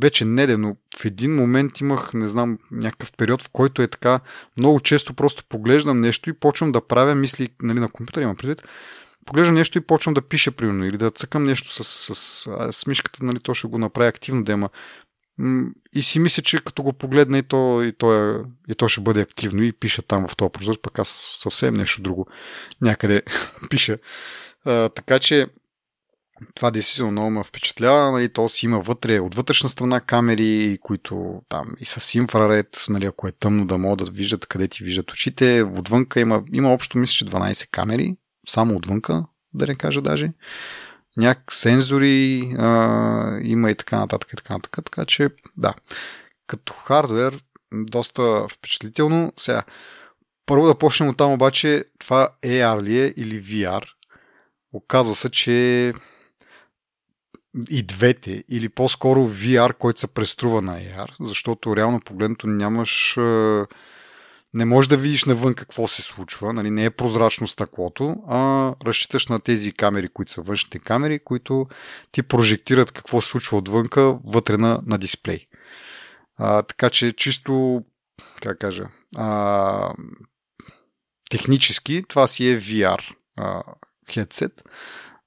вече не, но в един момент имах, не знам, някакъв период, в който е така, много често просто поглеждам нещо и почвам да правя мисли, нали, на компютъра има предвид, поглеждам нещо и почвам да пиша, примерно, или да цъкам нещо с, с, с, мишката, нали, то ще го направи активно, да има. И си мисля, че като го погледна и то, и то, е, и то ще бъде активно и пиша там в този прозорец, пък аз съвсем нещо друго някъде пиша. А, така че това действително много ме впечатлява. Нали, то си има вътре, от вътрешна страна камери, които там и с инфраред, нали, ако е тъмно да могат да виждат къде ти виждат очите. Отвънка има, има общо мисля, че 12 камери, само отвънка, да не кажа даже. Няк сензори а, има и така нататък и така нататък. Така че, да. Като хардвер, доста впечатлително. Сега, първо да почнем от там обаче, това AR ли е или VR? Оказва се, че и двете, или по-скоро VR, който се преструва на AR, защото реално погледното нямаш не можеш да видиш навън какво се случва, нали, не е прозрачно стъклото, а разчиташ на тези камери, които са външните камери, които ти прожектират какво се случва отвънка вътре на, на дисплей. А, така че чисто, как кажа, а, технически това си е VR а, headset,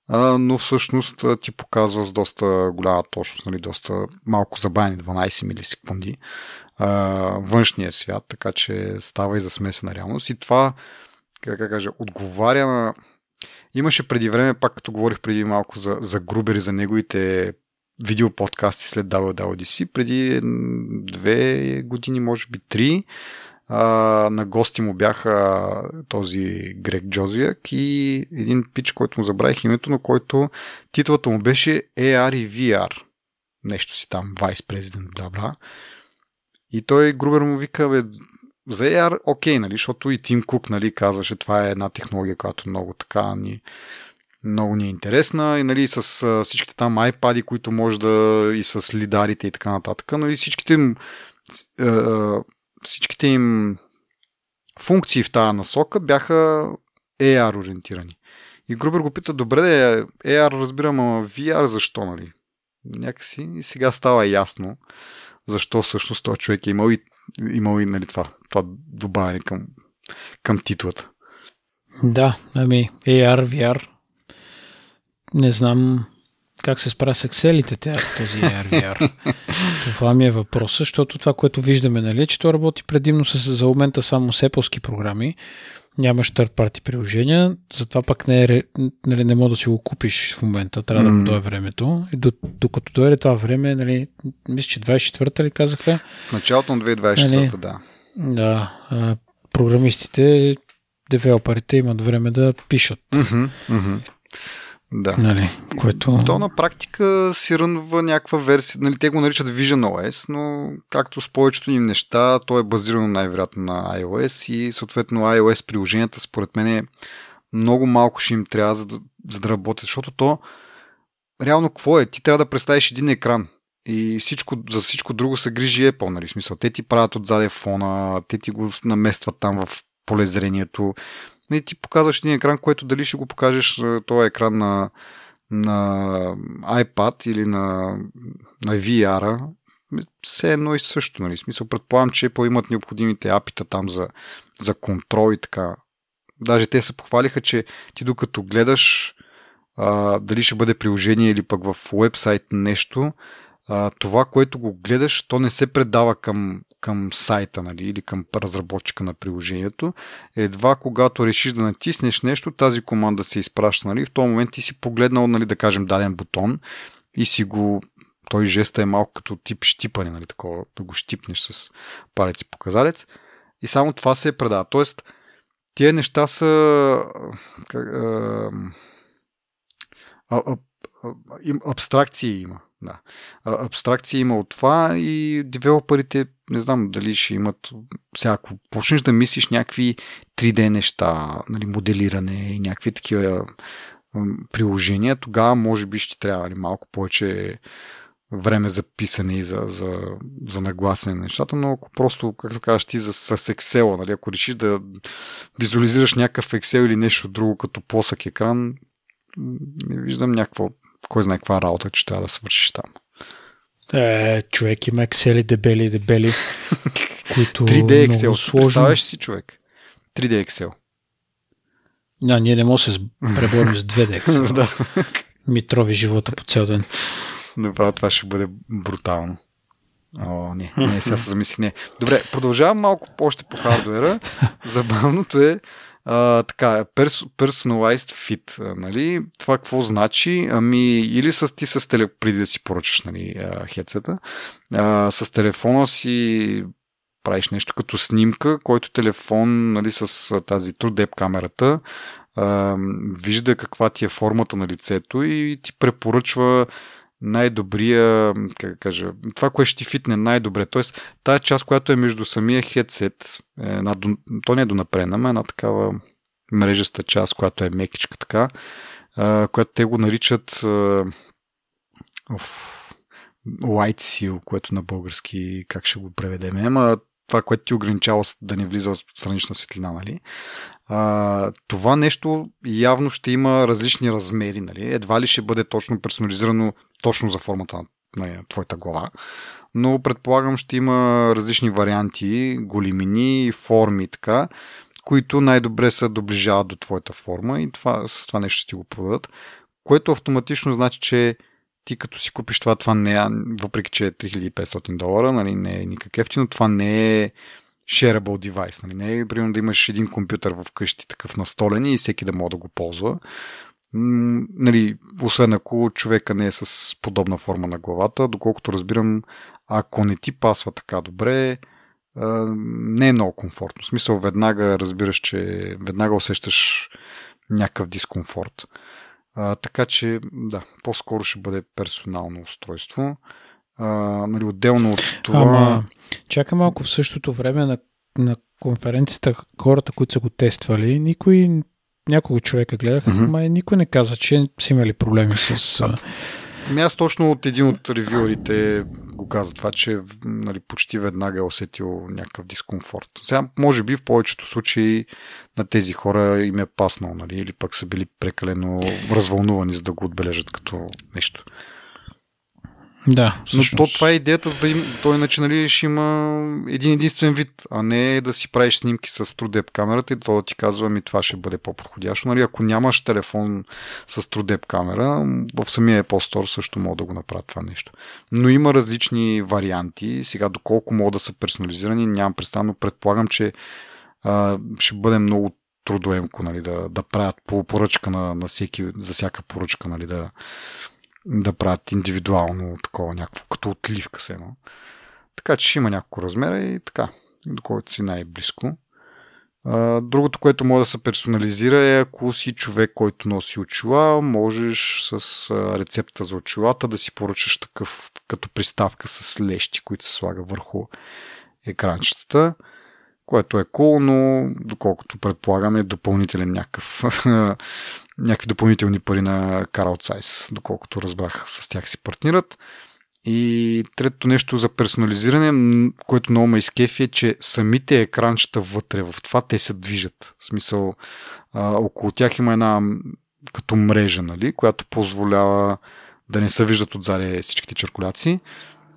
а, но всъщност ти показва с доста голяма точност, нали, доста малко забавени 12 милисекунди външния свят, така че става и за смесена реалност. И това, как кажа, отговаря на... Имаше преди време, пак като говорих преди малко за, за Грубер и за неговите видеоподкасти след WWDC, преди две години, може би три, а, на гости му бяха този Грег Джозиак и един пич, който му забравих името, но който титлата му беше AR и VR. Нещо си там, Vice President, бла бла. И той Грубер му вика, бе, за AR окей, нали, защото и Тим Кук нали, казваше, това е една технология, която много така ни, много ни е интересна и нали, с всичките там iPad, които може да и с лидарите и така нататък, нали, всичките им, всичките им функции в тази насока бяха AR ориентирани. И Грубер го пита, добре, AR разбирам, а VR защо, нали? Някакси и сега става ясно защо всъщност този човек е имал и, имал и нали, това, това добавяне към, към титлата. Да, ами AR, VR. Не знам как се справя с Excel-ите този AR, VR. това ми е въпрос, защото това, което виждаме, нали, че то работи предимно с, за момента само с Apple програми, нямаш third party приложения, затова пък не, е, нали, не мога да си го купиш в момента, трябва mm. да дойде времето. И докато дойде това време, нали, мисля, че 24-та ли казаха? В началото на 2024-та, нали, да. Да, а, програмистите, девелоперите имат време да пишат. Mm-hmm, mm-hmm. Да. Нали, което... То на практика си рънва някаква версия, нали, те го наричат Vision OS, но както с повечето им неща, то е базирано най-вероятно на iOS и съответно iOS приложенията според мен е много малко ще им трябва за да, за да работят, защото то реално какво е? Ти трябва да представиш един екран и всичко, за всичко друго се грижи Apple, нали? Смисъл, те ти правят отзаде фона, те ти го наместват там в полезрението и ти показваш един екран, което дали ще го покажеш този екран на, на iPad или на, на VR-а, все едно и също, нали? Смисъл, предполагам, че Apple имат необходимите апита там за, за контрол и така. Даже те се похвалиха, че ти докато гледаш а, дали ще бъде приложение или пък в уебсайт нещо, а, това, което го гледаш, то не се предава към към сайта нали, или към разработчика на приложението. Едва когато решиш да натиснеш нещо, тази команда се изпраща. Нали, в този момент ти си погледнал, нали, да кажем, даден бутон и си го той жеста е малко като тип щипане, нали, такова, да го щипнеш с палец и показалец. И само това се предава. Тоест, тия неща са как, а, а, а, абстракции има. Да. Абстракция има от това и девелоперите, не знам дали ще имат, сега почнеш да мислиш някакви 3D неща, нали, моделиране и някакви такива приложения, тогава може би ще трябва нали, малко повече време за писане и за, за, за нагласене на нещата, но ако просто, както кажеш ти, за, с Excel, нали, ако решиш да визуализираш някакъв Excel или нещо друго като плосък екран, не виждам някаква, кой знае каква работа, че трябва да свършиш там. Е, човек има Excel дебели, дебели, които 3D Excel, сложно. представяш си човек? 3D Excel. Да, ние не можем да се преборим с 2D Excel. да. Митрови живота по цял ден. Направо това ще бъде брутално. О, не, не, сега се замислих, не. Добре, продължавам малко още по хардуера. Забавното е а, така, перс, personalized fit, нали? Това какво значи? Ами, или с ти с теле, преди да си поръчаш, нали, хедсета, с телефона си правиш нещо като снимка, който телефон, нали, с тази TrueDepth камерата, а, вижда каква ти е формата на лицето и ти препоръчва най-добрия, как кажа, това, което ще ти фитне най-добре. Тоест, тая част, която е между самия хедсет, е една, то не е донапрена, но е една такава мрежеста част, която е мекичка така, а, която те го наричат а, оф, Light Seal, което на български как ще го преведем, ама това, което ти ограничава да не влиза от странична светлина, нали? А, това нещо явно ще има различни размери, нали? Едва ли ще бъде точно персонализирано точно за формата на нали, твоята глава, но предполагам ще има различни варианти, големини, форми и така, които най-добре се доближават до твоята форма и това, с това нещо ще ти го продадат, което автоматично значи, че ти като си купиш това, това не е, въпреки че е 3500 долара, нали, не е никак ефтино, това не е shareable device. Нали, не е, примерно, да имаш един компютър в къщи такъв настолен и всеки да може да го ползва. Нали, освен ако човека не е с подобна форма на главата, доколкото разбирам, ако не ти пасва така добре, не е много комфортно. В смисъл, веднага разбираш, че веднага усещаш някакъв дискомфорт. Така че, да, по-скоро ще бъде персонално устройство. А, нали, отделно от това... Ама, чака малко в същото време на, на конференцията хората, които са го тествали, никой няколко човека гледах, mm-hmm. май никой не каза, че са имали проблеми с... Ами аз точно от един от ревюерите го каза това, че нали, почти веднага е усетил някакъв дискомфорт. Сега, може би в повечето случаи на тези хора им е паснал, нали, или пък са били прекалено развълнувани, за да го отбележат като нещо. Да, Но то, това е идеята, за да им, той иначе нали, ще има един единствен вид, а не да си правиш снимки с TrueDepth камерата и това да ти казва, ми това ще бъде по-подходящо. Нали, ако нямаш телефон с TrueDepth камера, в самия Apple Store също мога да го направят това нещо. Но има различни варианти. Сега, доколко могат да са персонализирани, нямам представа, но предполагам, че а, ще бъде много трудоемко нали, да, да правят по поръчка на, на всеки, за всяка поръчка, нали, да, да правят индивидуално такова някакво, като отливка се едно. Така че ще има няколко размера и така, доколкото си най-близко. Другото, което може да се персонализира е ако си човек, който носи очила, можеш с рецепта за очилата да си поръчаш такъв като приставка с лещи, които се слага върху екранчетата, което е cool, но доколкото предполагам е допълнителен някакъв някакви допълнителни пари на Carl Zeiss, доколкото разбрах с тях си партнират. И третото нещо за персонализиране, което много ме изкефи е, че самите екранчета вътре в това те се движат. В смисъл, а, около тях има една като мрежа, нали, която позволява да не се виждат отзади всичките черкуляции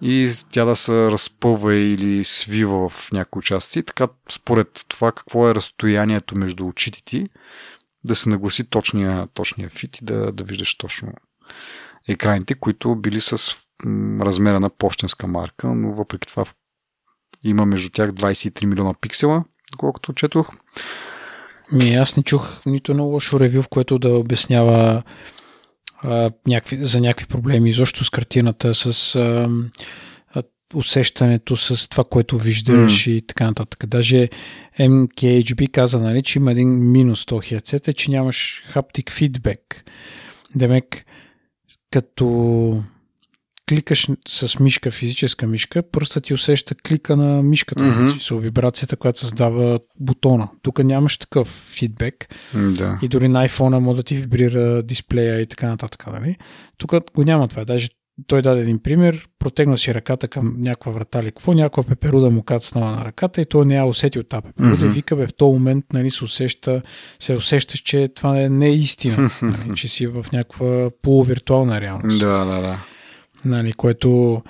и тя да се разпъва или свива в някои участъци. Така, според това какво е разстоянието между очите ти, да се нагласи точния, точния фит и да, да виждаш точно екраните, които били с размера на почтенска марка, но въпреки това има между тях 23 милиона пиксела, колкото четох. Ми, аз не чух нито едно лошо ревю, в което да обяснява а, някакви, за някакви проблеми, изобщо с картината, с а, усещането с това, което виждаш mm. и така нататък. Даже MKHB каза, нали, че има един минус то хедсет, е, че нямаш хаптик фидбек. Демек, като кликаш с мишка, физическа мишка, пръстът ти усеща клика на мишката, mm-hmm. вибрацията, която създава бутона. Тук нямаш такъв фидбек. Да. И дори на iPhone може да ти вибрира дисплея и така нататък. Нали? Тук го няма това. Даже той даде един пример, протегна си ръката към някаква врата или какво, някаква пеперуда му кацнала на ръката и той не я усети от тази пеперуда mm-hmm. и вика, бе, в този момент нали, се, усеща, се усещаш, че това не, не е истина, нали, че си в някаква полувиртуална реалност. Да, да, да. Нали, което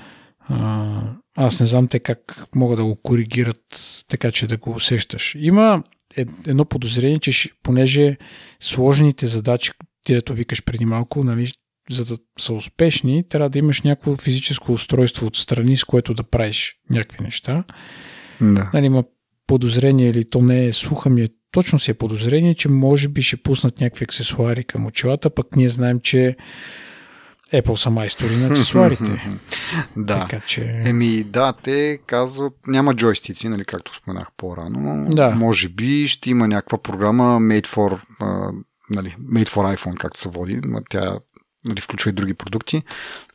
а, аз не знам те как могат да го коригират така, че да го усещаш. Има едно подозрение, че понеже сложените задачи, дето викаш преди малко, нали, за да са успешни, трябва да имаш някакво физическо устройство отстрани, с което да правиш някакви неща. Да. Нали, има подозрение или то не е слуха ми, е, точно си е подозрение, че може би ще пуснат някакви аксесуари към очилата, пък ние знаем, че Apple са майстори на аксесуарите. да. Така, че... Еми, да, те казват, няма джойстици, нали, както споменах по-рано. Да. Може би ще има някаква програма made for, uh, нали, made for iPhone, както се води. Тя нали, включва и други продукти.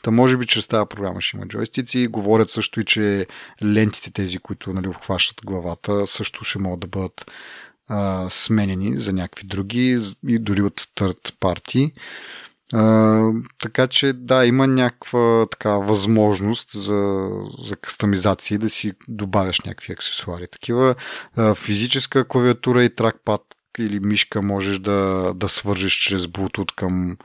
Та може би чрез тази програма ще има джойстици. Говорят също и, че лентите тези, които нали, обхващат главата, също ще могат да бъдат а, сменени за някакви други и дори от third party. А, така че да, има някаква така възможност за, за кастомизации да си добавяш някакви аксесуари. Такива а, физическа клавиатура и тракпад или мишка можеш да, да свържеш чрез Bluetooth към,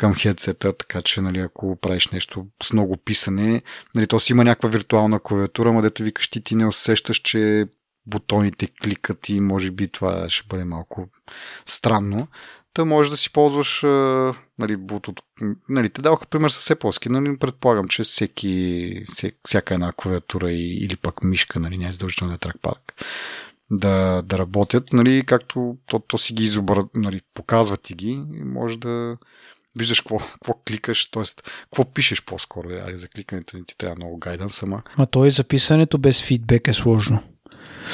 към хедсета, така че нали, ако правиш нещо с много писане, нали, то си има някаква виртуална клавиатура, ма дето викаш ти, ти не усещаш, че бутоните кликат и може би това ще бъде малко странно. Та може да си ползваш нали, Bluetooth. Нали, те даваха пример с Apple, нали, предполагам, че всеки, всяка една клавиатура или пък мишка, нали, не е задължително е тракпад, да, да работят, нали, както то, то си ги изобра, нали, показва ти ги и може да виждаш какво, какво кликаш, т.е. какво пишеш по-скоро. Ай, за кликането не ти трябва много гайданс, ама... А то и записането без фидбек е сложно.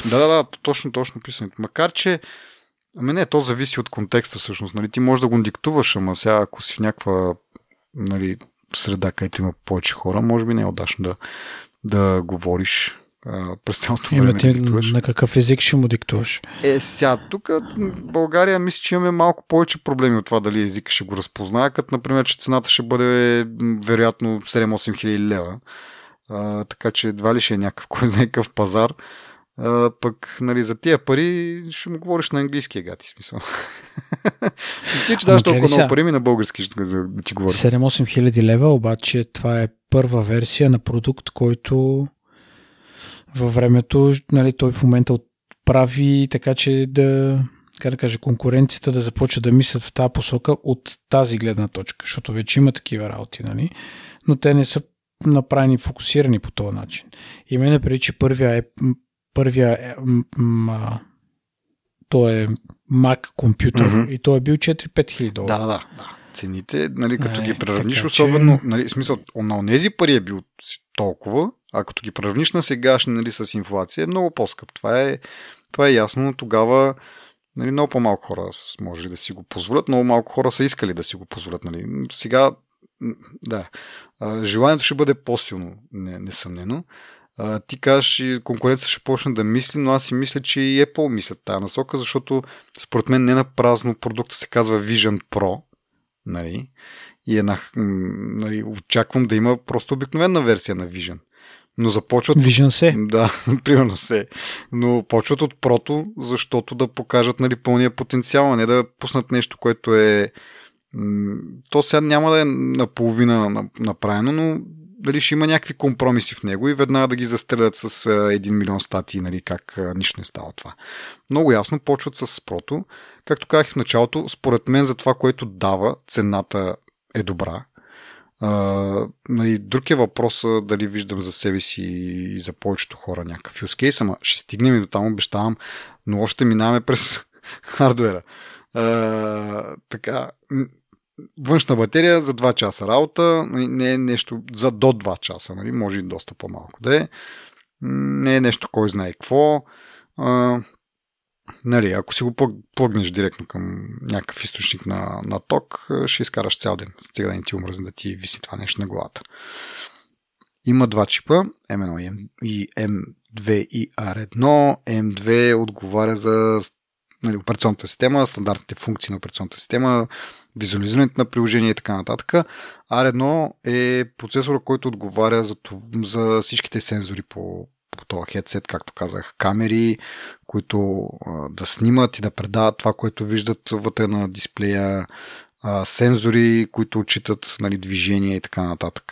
Да, да, да, точно, точно писането. Макар, че Ами не, то зависи от контекста всъщност. Нали? Ти можеш да го диктуваш, ама сега ако си в някаква нали, среда, където има повече хора, може би не е удачно да, да говориш а, през цялото време. Имате, диктуваш. на какъв език ще му диктуваш? Е, сега, тук България мисля, че имаме малко повече проблеми от това дали езика ще го разпознае, като например, че цената ще бъде вероятно 7-8 хиляди лева. А, така че едва ли ще е някакъв, кой знае какъв пазар. А, пък, нали, за тия пари ще му говориш на английски, гати смисъл. Ти, че даш толкова много пари ми на български ще да ти говоря. 7-8 хиляди лева, обаче това е първа версия на продукт, който във времето, нали, той в момента прави така, че да, как да кажа, конкуренцията да започва да мислят в тази посока от тази гледна точка, защото вече има такива работи, нали? но те не са направени, фокусирани по този начин. Именно преди, че първия е първия е, м- то е Mac компютър mm-hmm. и той е бил 4-5 хиляди долара. Да, да, да. Цените, нали, като е, ги преравниш, особено, че... нали, смисъл, на тези пари е бил толкова, а като ги преравниш на сегашни, нали, с инфлация, е много по-скъп. Това е, това е ясно, но тогава нали, много по-малко хора може да си го позволят, много малко хора са искали да си го позволят. Нали. Сега, да, желанието ще бъде по-силно, несъмнено ти кажеш, конкуренцията ще почне да мисли, но аз си мисля, че и Apple мислят тази насока, защото според мен не на празно продукта се казва Vision Pro. Нали? И една, нали, очаквам да има просто обикновена версия на Vision. Но започват... Vision се. Да, примерно се. Но почват от прото, защото да покажат нали, пълния потенциал, а не да пуснат нещо, което е... То сега няма да е наполовина направено, но дали ще има някакви компромиси в него и веднага да ги застрелят с 1 милион статии, нали, как нищо не става това. Много ясно почват с прото. Както казах в началото, според мен за това, което дава, цената е добра. Uh, нали, друг е въпрос дали виждам за себе си и за повечето хора някакъв use case, ама ще стигнем и до там, обещавам, но още минаваме през хардуера. Uh, така, външна батерия за 2 часа работа, нали, не е нещо за до 2 часа, нали? може и доста по-малко да е. Не е нещо кой знае какво. А, нали, ако си го плъгнеш директно към някакъв източник на, на ток, ще изкараш цял ден. Стига да не ти умръзне да ти виси това нещо на главата. Има два чипа, M1 и M2 и R1. M2 отговаря за нали, операционната система, стандартните функции на операционната система, визуализирането на приложение и така нататък. R1 е процесора, който отговаря за, за всичките сензори по, по този хедсет, както казах, камери, които да снимат и да предават това, което виждат вътре на дисплея, сензори, които отчитат нали, движение и така нататък,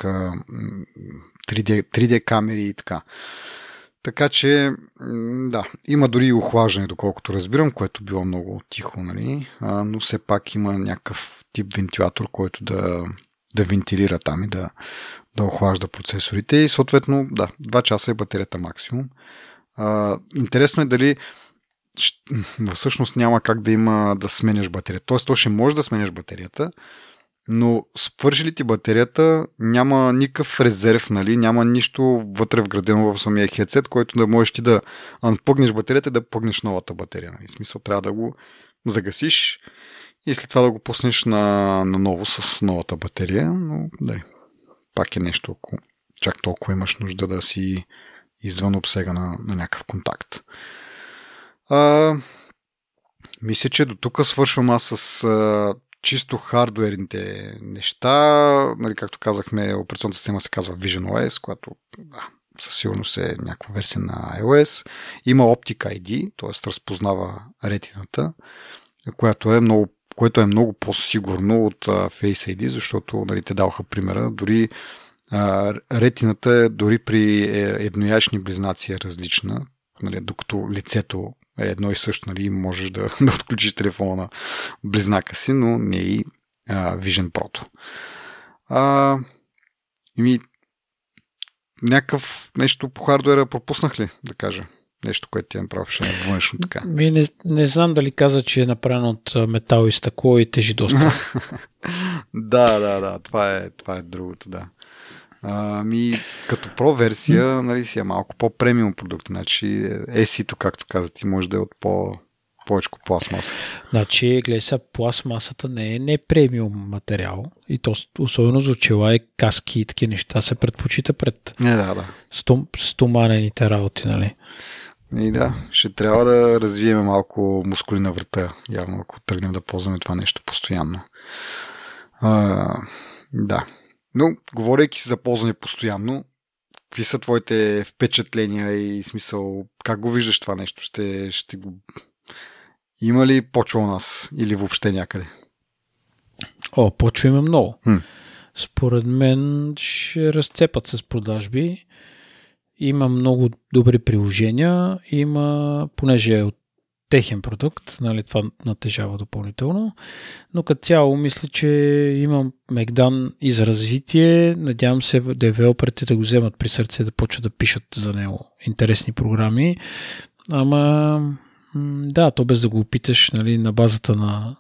3D, 3D камери и така. Така че, да, има дори и охлаждане, доколкото разбирам, което било много тихо, нали? А, но все пак има някакъв тип вентилатор, който да, да вентилира там и да, да охлажда процесорите. И съответно, да, 2 часа е батерията максимум. А, интересно е дали всъщност няма как да има да сменяш батерията. Тоест, то ще може да сменяш батерията, но свърши ли ти батерията, няма никакъв резерв, нали? няма нищо вътре вградено в самия хедсет, който да можеш ти да пъгнеш батерията и да пъгнеш новата батерия. Нали? В смисъл трябва да го загасиш и след това да го пуснеш на, на ново с новата батерия, но да, пак е нещо, ако чак толкова имаш нужда да си извън обсега на, на някакъв контакт. А, мисля, че до тук свършвам аз с а, чисто хардуерните неща. Нали, както казахме, операционната система се казва Vision OS, която да, със сигурност е някаква версия на iOS. Има Optic ID, т.е. разпознава ретината, която е много, което е много по-сигурно от Face ID, защото нали, те даваха примера. Дори а, ретината е дори при е, едноячни близнаци е различна, нали, докато лицето е едно и също, нали, можеш да, да отключиш телефона на близнака си, но не и а, Vision Pro. А, ми, някакъв нещо по хардуера пропуснах ли, да кажа? Нещо, което ти е е външно така. Ми не, не знам дали каза, че е направено от метал и стъкло и тежи доста. да, да, да. Това е, това е другото, да. Ами, като про версия, нали, си е малко по-премиум продукт. Значи, esi както каза ти, може да е от по повече пластмаса. Значи, гледай сега, пластмасата не е не премиум материал и то особено за очила и каски и такива неща се предпочита пред не, да, да. Стом, стоманените работи, нали? И да, ще трябва да развием малко мускули на врата, явно, ако тръгнем да ползваме това нещо постоянно. А, да, но, говорейки си за ползване постоянно, какви са твоите впечатления и смисъл, как го виждаш това нещо? Ще, ще го... Има ли почва у нас или въобще някъде? О, почва има много. Хм. Според мен ще разцепат с продажби. Има много добри приложения. Има, понеже е от техен продукт, нали, това натежава допълнително. Но като цяло мисля, че имам Мегдан и за развитие. Надявам се девелоперите да го вземат при сърце да почват да пишат за него интересни програми. Ама да, то без да го опиташ нали, на базата на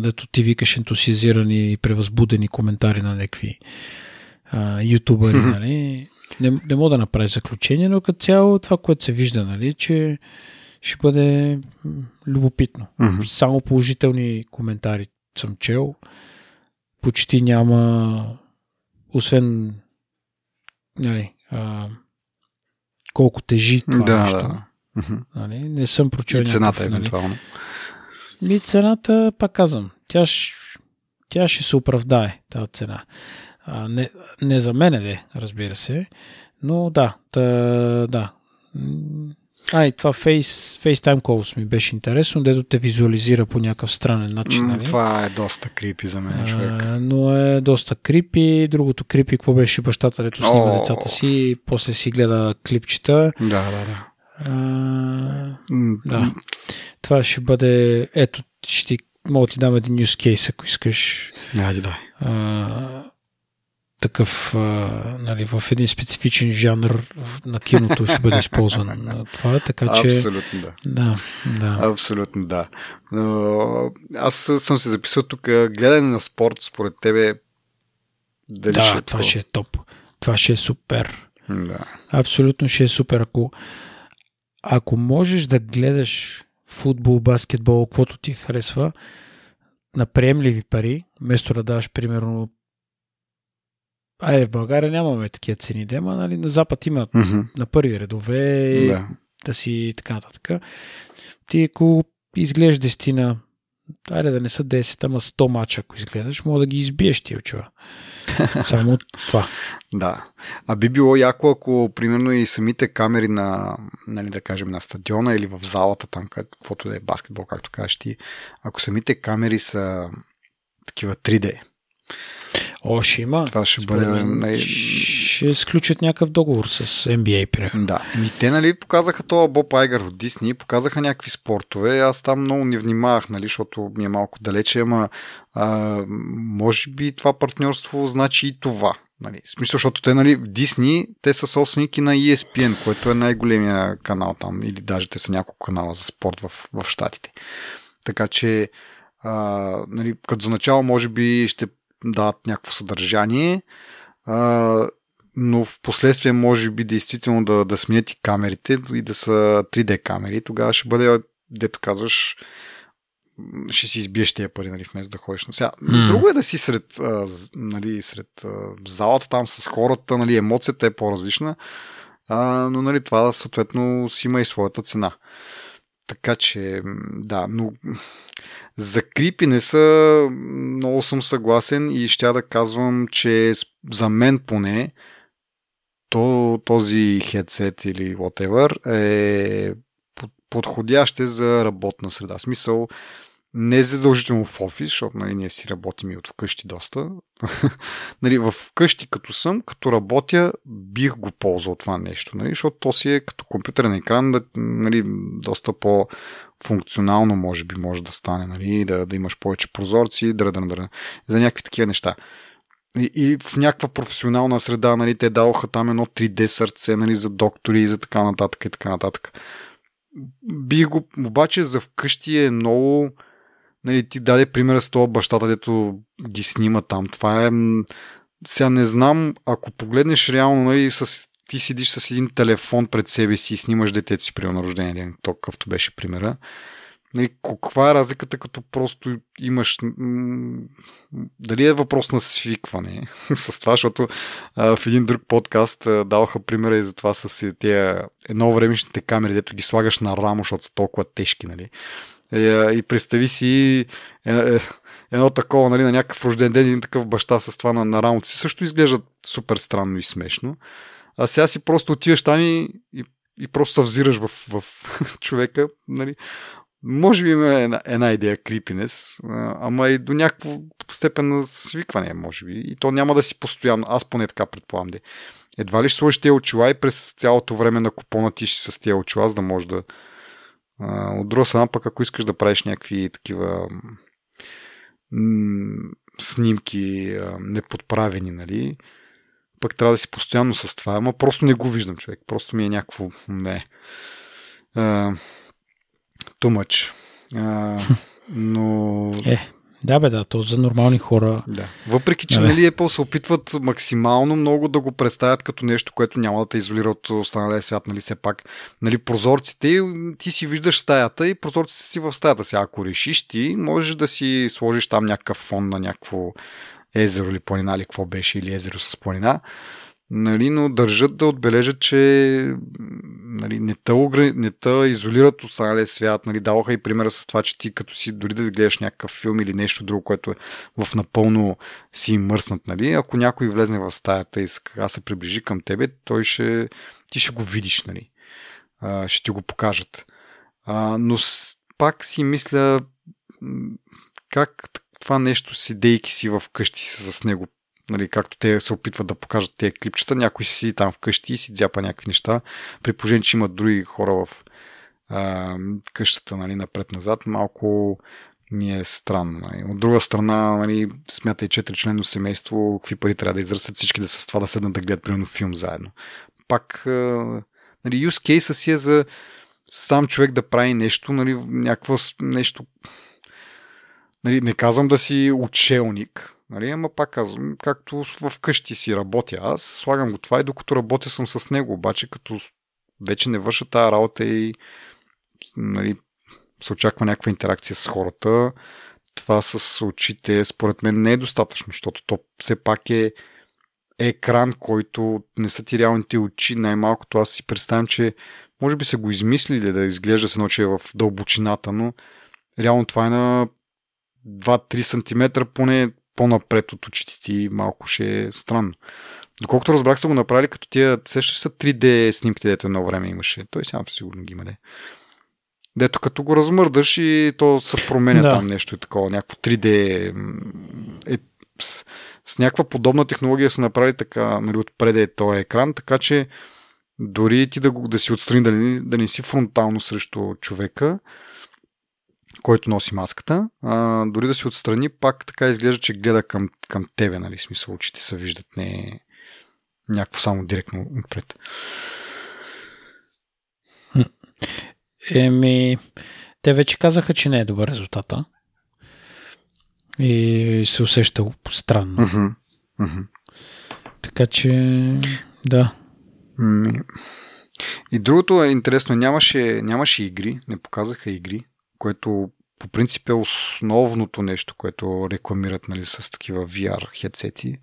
дето ти викаш ентусиазирани и превъзбудени коментари на някакви ютубъри, нали, не, не мога да направиш заключение, но като цяло това, което се вижда, нали, че ще бъде любопитно. Mm-hmm. Само положителни коментари съм чел. Почти няма, освен нали, а, колко тежи това да, нещо. Да. Нали, не съм прочел. И цената някакъв, евентуално. Нали. И цената, пак казвам, тя, тя ще се оправдае, тази цена. А, не, не за мене, де, разбира се, но да, та, да. А, и това Face, FaceTime Calls ми беше интересно, дето те визуализира по някакъв странен начин. Нали? Това е доста крипи за мен, човек. А, но е доста крипи. Другото крипи, какво беше бащата, дето снима О, децата си и после си гледа клипчета. Да, да, да. А, да. Това ще бъде... Ето, ще ти мога ти дам един use case, ако искаш. Айде, дай. А, такъв, нали, в един специфичен жанр на киното ще бъде използван това, така че... Абсолютно да. Да, да. Абсолютно да. Но, аз съм се записал тук гледане на спорт, според тебе дали да, ще е това ще е топ. Това ще е супер. Да. Абсолютно ще е супер. Ако, ако можеш да гледаш футбол, баскетбол, каквото ти харесва, на приемливи пари, вместо да даваш примерно Ай, в България нямаме такива цени, дема, нали? На Запад има mm-hmm. на първи редове, да. да си така нататък. Ти ако изглеждаш дестина, айде да не са 10, ама 100 мача, ако изгледаш, мога да ги избиеш тия очила. Само това. Да. А би било яко, ако примерно и самите камери на, нали, да кажем, на стадиона или в залата, там, каквото да е баскетбол, както кажеш ти, ако самите камери са такива 3D, О, ще има. Това ще бъде. Нали... Ще сключат някакъв договор с NBA, примерно. Да. И те, нали, показаха това Боб Айгър от Дисни, показаха някакви спортове. Аз там много не внимавах, нали, защото ми е малко далече, ама а, може би това партньорство значи и това. Нали, в смисъл, защото те, нали, в Дисни, те са собственики на ESPN, което е най-големия канал там, или даже те са няколко канала за спорт в, в Штатите. Така че, а, нали, като за начало, може би ще дават някакво съдържание, а, но в последствие може би действително да, да сменят и камерите и да са 3D камери. Тогава ще бъде, дето казваш, ще си избиеш тия пари, нали, вместо да ходиш. Сега, mm. Друго е да си сред, а, нали, сред а, залата там с хората, нали, емоцията е по-различна, а, но нали, това съответно си има и своята цена. Така че, да, но за крипи не са, много съм съгласен и ще да казвам, че за мен поне то, този хедсет или whatever е подходящ е за работна среда. Смисъл, не задължително в офис, защото нали, ние си работим и от вкъщи доста. нали, в къщи като съм, като работя, бих го ползвал това нещо, нали, защото то си е като компютърен екран, нали, доста по функционално може би може да стане, нали, да, да имаш повече прозорци, дра, дра, за някакви такива неща. И, и в някаква професионална среда, нали, те даваха там едно 3D сърце, нали, за доктори и за така нататък и така нататък. Бих го, обаче за вкъщи е много, нали, ти даде примера с това бащата, дето ги снима там. Това е, сега не знам, ако погледнеш реално, нали, с ти седиш с един телефон пред себе си и снимаш детето си при рождения ден, то какъвто беше примера. Нали, каква е разликата, като просто имаш... Дали е въпрос на свикване с това, защото а, в един друг подкаст а, даваха примера и за това с тия едно времешните камери, дето ги слагаш на рамо, защото са толкова тежки, нали. И, е, и представи си е, е, едно такова, нали, на някакъв рожден ден, един такъв баща с това на, на рамото си, също изглежда супер странно и смешно. А сега си просто отиваш там и, и, и просто се взираш в, в човека. Нали. Може би има една, една идея крипинес, ама и до някакво степен на свикване, може би. И то няма да си постоянно. Аз поне така предполагам. Де. Едва ли ще сложиш тези очила и през цялото време на купона ти ще с тези очила, за да може да... от друга страна, пък ако искаш да правиш някакви такива снимки неподправени, нали, пък трябва да си постоянно с това, ама просто не го виждам, човек. Просто ми е някакво... Не. Тумъч. но... Е, да, бе, да, то за нормални хора. Да. Въпреки, че нали, Apple се опитват максимално много да го представят като нещо, което няма да те изолира от останалия свят, нали, все пак. Нали, прозорците, ти си виждаш стаята и прозорците си в стаята си. Ако решиш ти, можеш да си сложиш там някакъв фон на някакво езеро или планина, или какво беше, или езеро с планина. Нали, но държат да отбележат, че нали, не, те не те изолират от останалия свят. Нали, даваха и примера с това, че ти като си дори да гледаш някакъв филм или нещо друго, което е в напълно си мърснат. Нали, ако някой влезне в стаята и сега се приближи към тебе, той ще, ти ще го видиш. Нали, а, ще ти го покажат. А, но пак си мисля как това нещо, седейки си в къщи с него, нали, както те се опитват да покажат тези клипчета, някой си седи там вкъщи и си дзяпа някакви неща, при положение, че имат други хора в а, къщата, нали, напред-назад, малко ми е странно. Нали. От друга страна, нали, смятай четири члено семейство, какви пари трябва да израстат всички да с това да седнат да гледат примерно филм заедно. Пак, нали, use case си е за сам човек да прави нещо, нали, някакво нещо, Нали, не казвам да си учелник, нали, ама пак казвам, както в къщи си работя аз, слагам го това и докато работя съм с него, обаче като вече не върша тази работа и нали, се очаква някаква интеракция с хората, това с очите според мен не е достатъчно, защото то все пак е екран, който не са ти реалните очи. Най-малкото аз си представям, че може би са го измислили да изглежда се едно, е в дълбочината, но реално това е на 2-3 см поне по-напред от очите ти малко ще е странно. Доколкото разбрах са го направили като тия, сещаш са 3D снимките, дето едно време имаше. Той сега сигурно ги има, де. Дето като го размърдаш и то се променя да. там нещо и такова, някакво 3D е, с, с някаква подобна технология се направи така, нали, е този екран, така че дори ти да, го, да си отстрани, да не, да не си фронтално срещу човека, който носи маската, а, дори да си отстрани, пак така изглежда, че гледа към, към тебе, нали, смисъл, очите се виждат, не някакво само директно отпред. Еми, те вече казаха, че не е добър резултата. И се усеща странно. Uh-huh. Uh-huh. Така че, да. И другото е интересно, нямаше, нямаше игри, не показаха игри, което по принцип е основното нещо, което рекламират нали, с такива VR хедсети.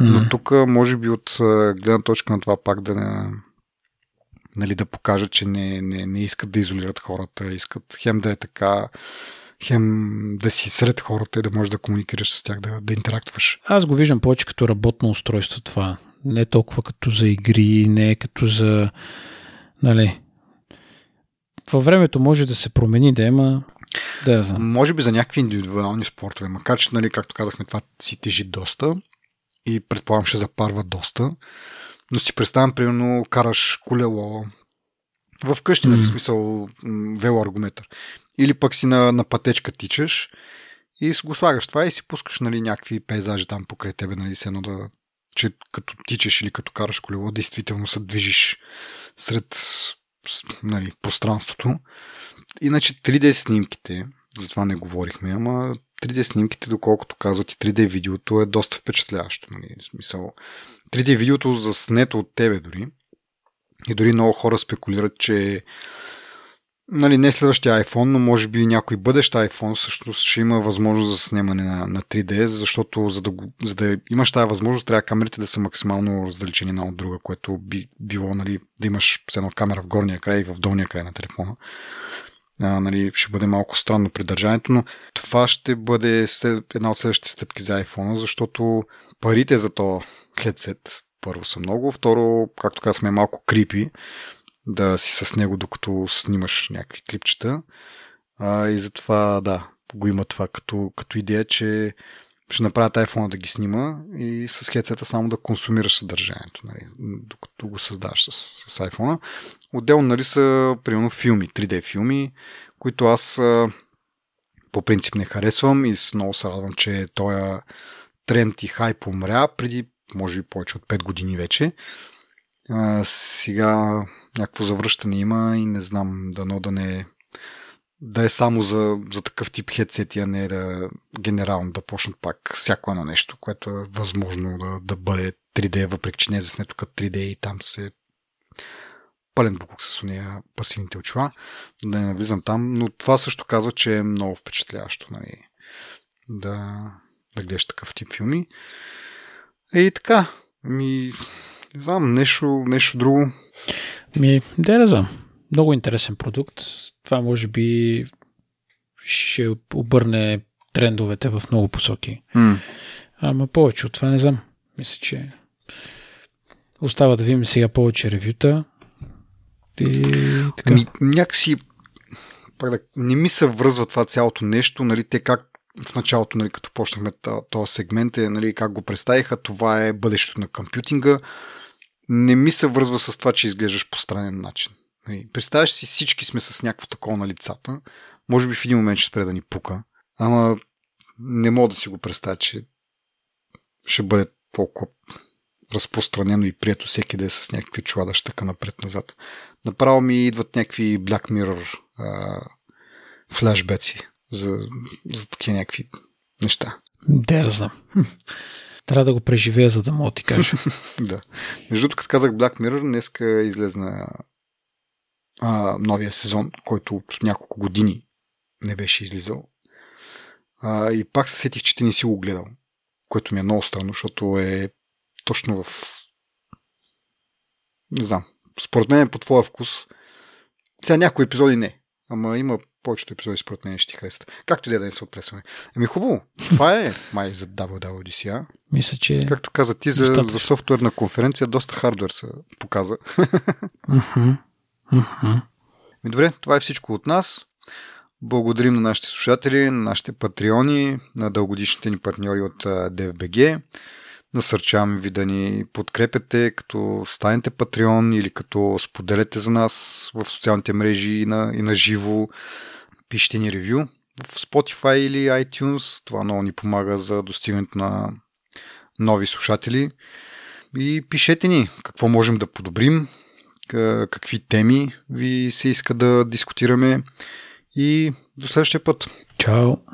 Но тук, може би от гледна точка на това пак да не, нали, да покажат, че не, не, не искат да изолират хората, искат хем да е така, хем да си сред хората и да можеш да комуникираш с тях, да, да интерактваш. Аз го виждам повече като работно устройство това. Не толкова като за игри, не като за... Нали, във времето може да се промени, да има... Да, я знам. Може би за някакви индивидуални спортове, макар че, нали, както казахме, това си тежи доста и предполагам ще запарва доста. Но си представям, примерно, караш колело в къщи, mm. нали, смисъл велоаргометър. Или пък си на, на пътечка тичаш и го слагаш това и си пускаш нали, някакви пейзажи там покрай тебе, нали, с едно да че като тичаш или като караш колело, действително се движиш сред нали, пространството. Иначе 3D снимките, за това не говорихме, ама 3D снимките, доколкото казват и 3D видеото е доста впечатляващо. Нали? В смисъл, 3D видеото заснето от тебе дори. И дори много хора спекулират, че нали, не следващия iPhone, но може би някой бъдещ iPhone също ще има възможност за снимане на, на 3D, защото за да, за да имаш тази възможност, трябва камерите да са максимално раздалечени една от друга, което би било нали, да имаш с едно камера в горния край и в долния край на телефона. А, нали, ще бъде малко странно придържането, но това ще бъде след, една от следващите стъпки за iPhone, защото парите за то хедсет първо са много, второ, както казахме, е малко крипи да си с него, докато снимаш някакви клипчета. А, и затова, да, го има това като, като идея, че ще направят iPhone да ги снима и с хедсета само да консумираш съдържанието, нали, докато го създаваш с, с iPhone. Отделно нали, са, примерно, филми, 3D филми, които аз по принцип не харесвам и много се радвам, че този тренд и хайп умря преди, може би, повече от 5 години вече. А, сега някакво завръщане има и не знам, дано да не да е само за, за такъв тип хедсети, а не да генерално да почнат пак всяко едно нещо, което е възможно да, да бъде 3D, въпреки че не е заснето като 3D и там се пълен букук с уния пасивните очила, да не навлизам там, но това също казва, че е много впечатляващо нали, да, да гледаш такъв тип филми. И така, ми, не знам, нещо, нещо друго. Ми, да не знам. Много интересен продукт. Това може би ще обърне трендовете в много посоки. Mm. Ама повече от това не знам. Мисля, че остава да видим сега повече ревюта. И така. Ами, някакси не ми се връзва това цялото нещо, нали, те как в началото, нали, като почнахме този сегмент, е, нали, как го представиха, това е бъдещето на компютинга. Не ми се връзва с това, че изглеждаш по странен начин. Нали, представяш си, всички сме с някакво такова на лицата. Може би в един момент ще спре да ни пука. Ама не мога да си го представя, че ще бъде толкова разпространено и прието всеки да е с някакви чула да щъка напред-назад. Направо ми идват някакви Black Mirror а, флашбеци за, за такива някакви неща. Дерза. Трябва да го преживея, за да мога ти кажа. да. Между другото, като казах Black Mirror, днеска излезна а, новия сезон, който от няколко години не беше излизал. А, и пак се сетих, че ти не си го гледал, което ми е много странно, защото е точно в... Не знам. Според мен е по твоя вкус. Сега някои епизоди не. Ама има повечето епизоди според мен ще ти харесат. Както и да е не се отплесваме. Ами хубаво, това е май за WWDC. Мисля, че... Както каза ти за, за софтуерна конференция, доста хардвер се показа. Uh-huh. Добре, това е всичко от нас. Благодарим на нашите слушатели, на нашите патреони, на дългодишните ни партньори от DFBG. Насърчаваме ви да ни подкрепяте, като станете патреон или като споделяте за нас в социалните мрежи и на, и на живо. Пишете ни ревю в Spotify или iTunes. Това много ни помага за достигането на нови слушатели. И пишете ни какво можем да подобрим, какви теми ви се иска да дискутираме и до следващия път. Чао!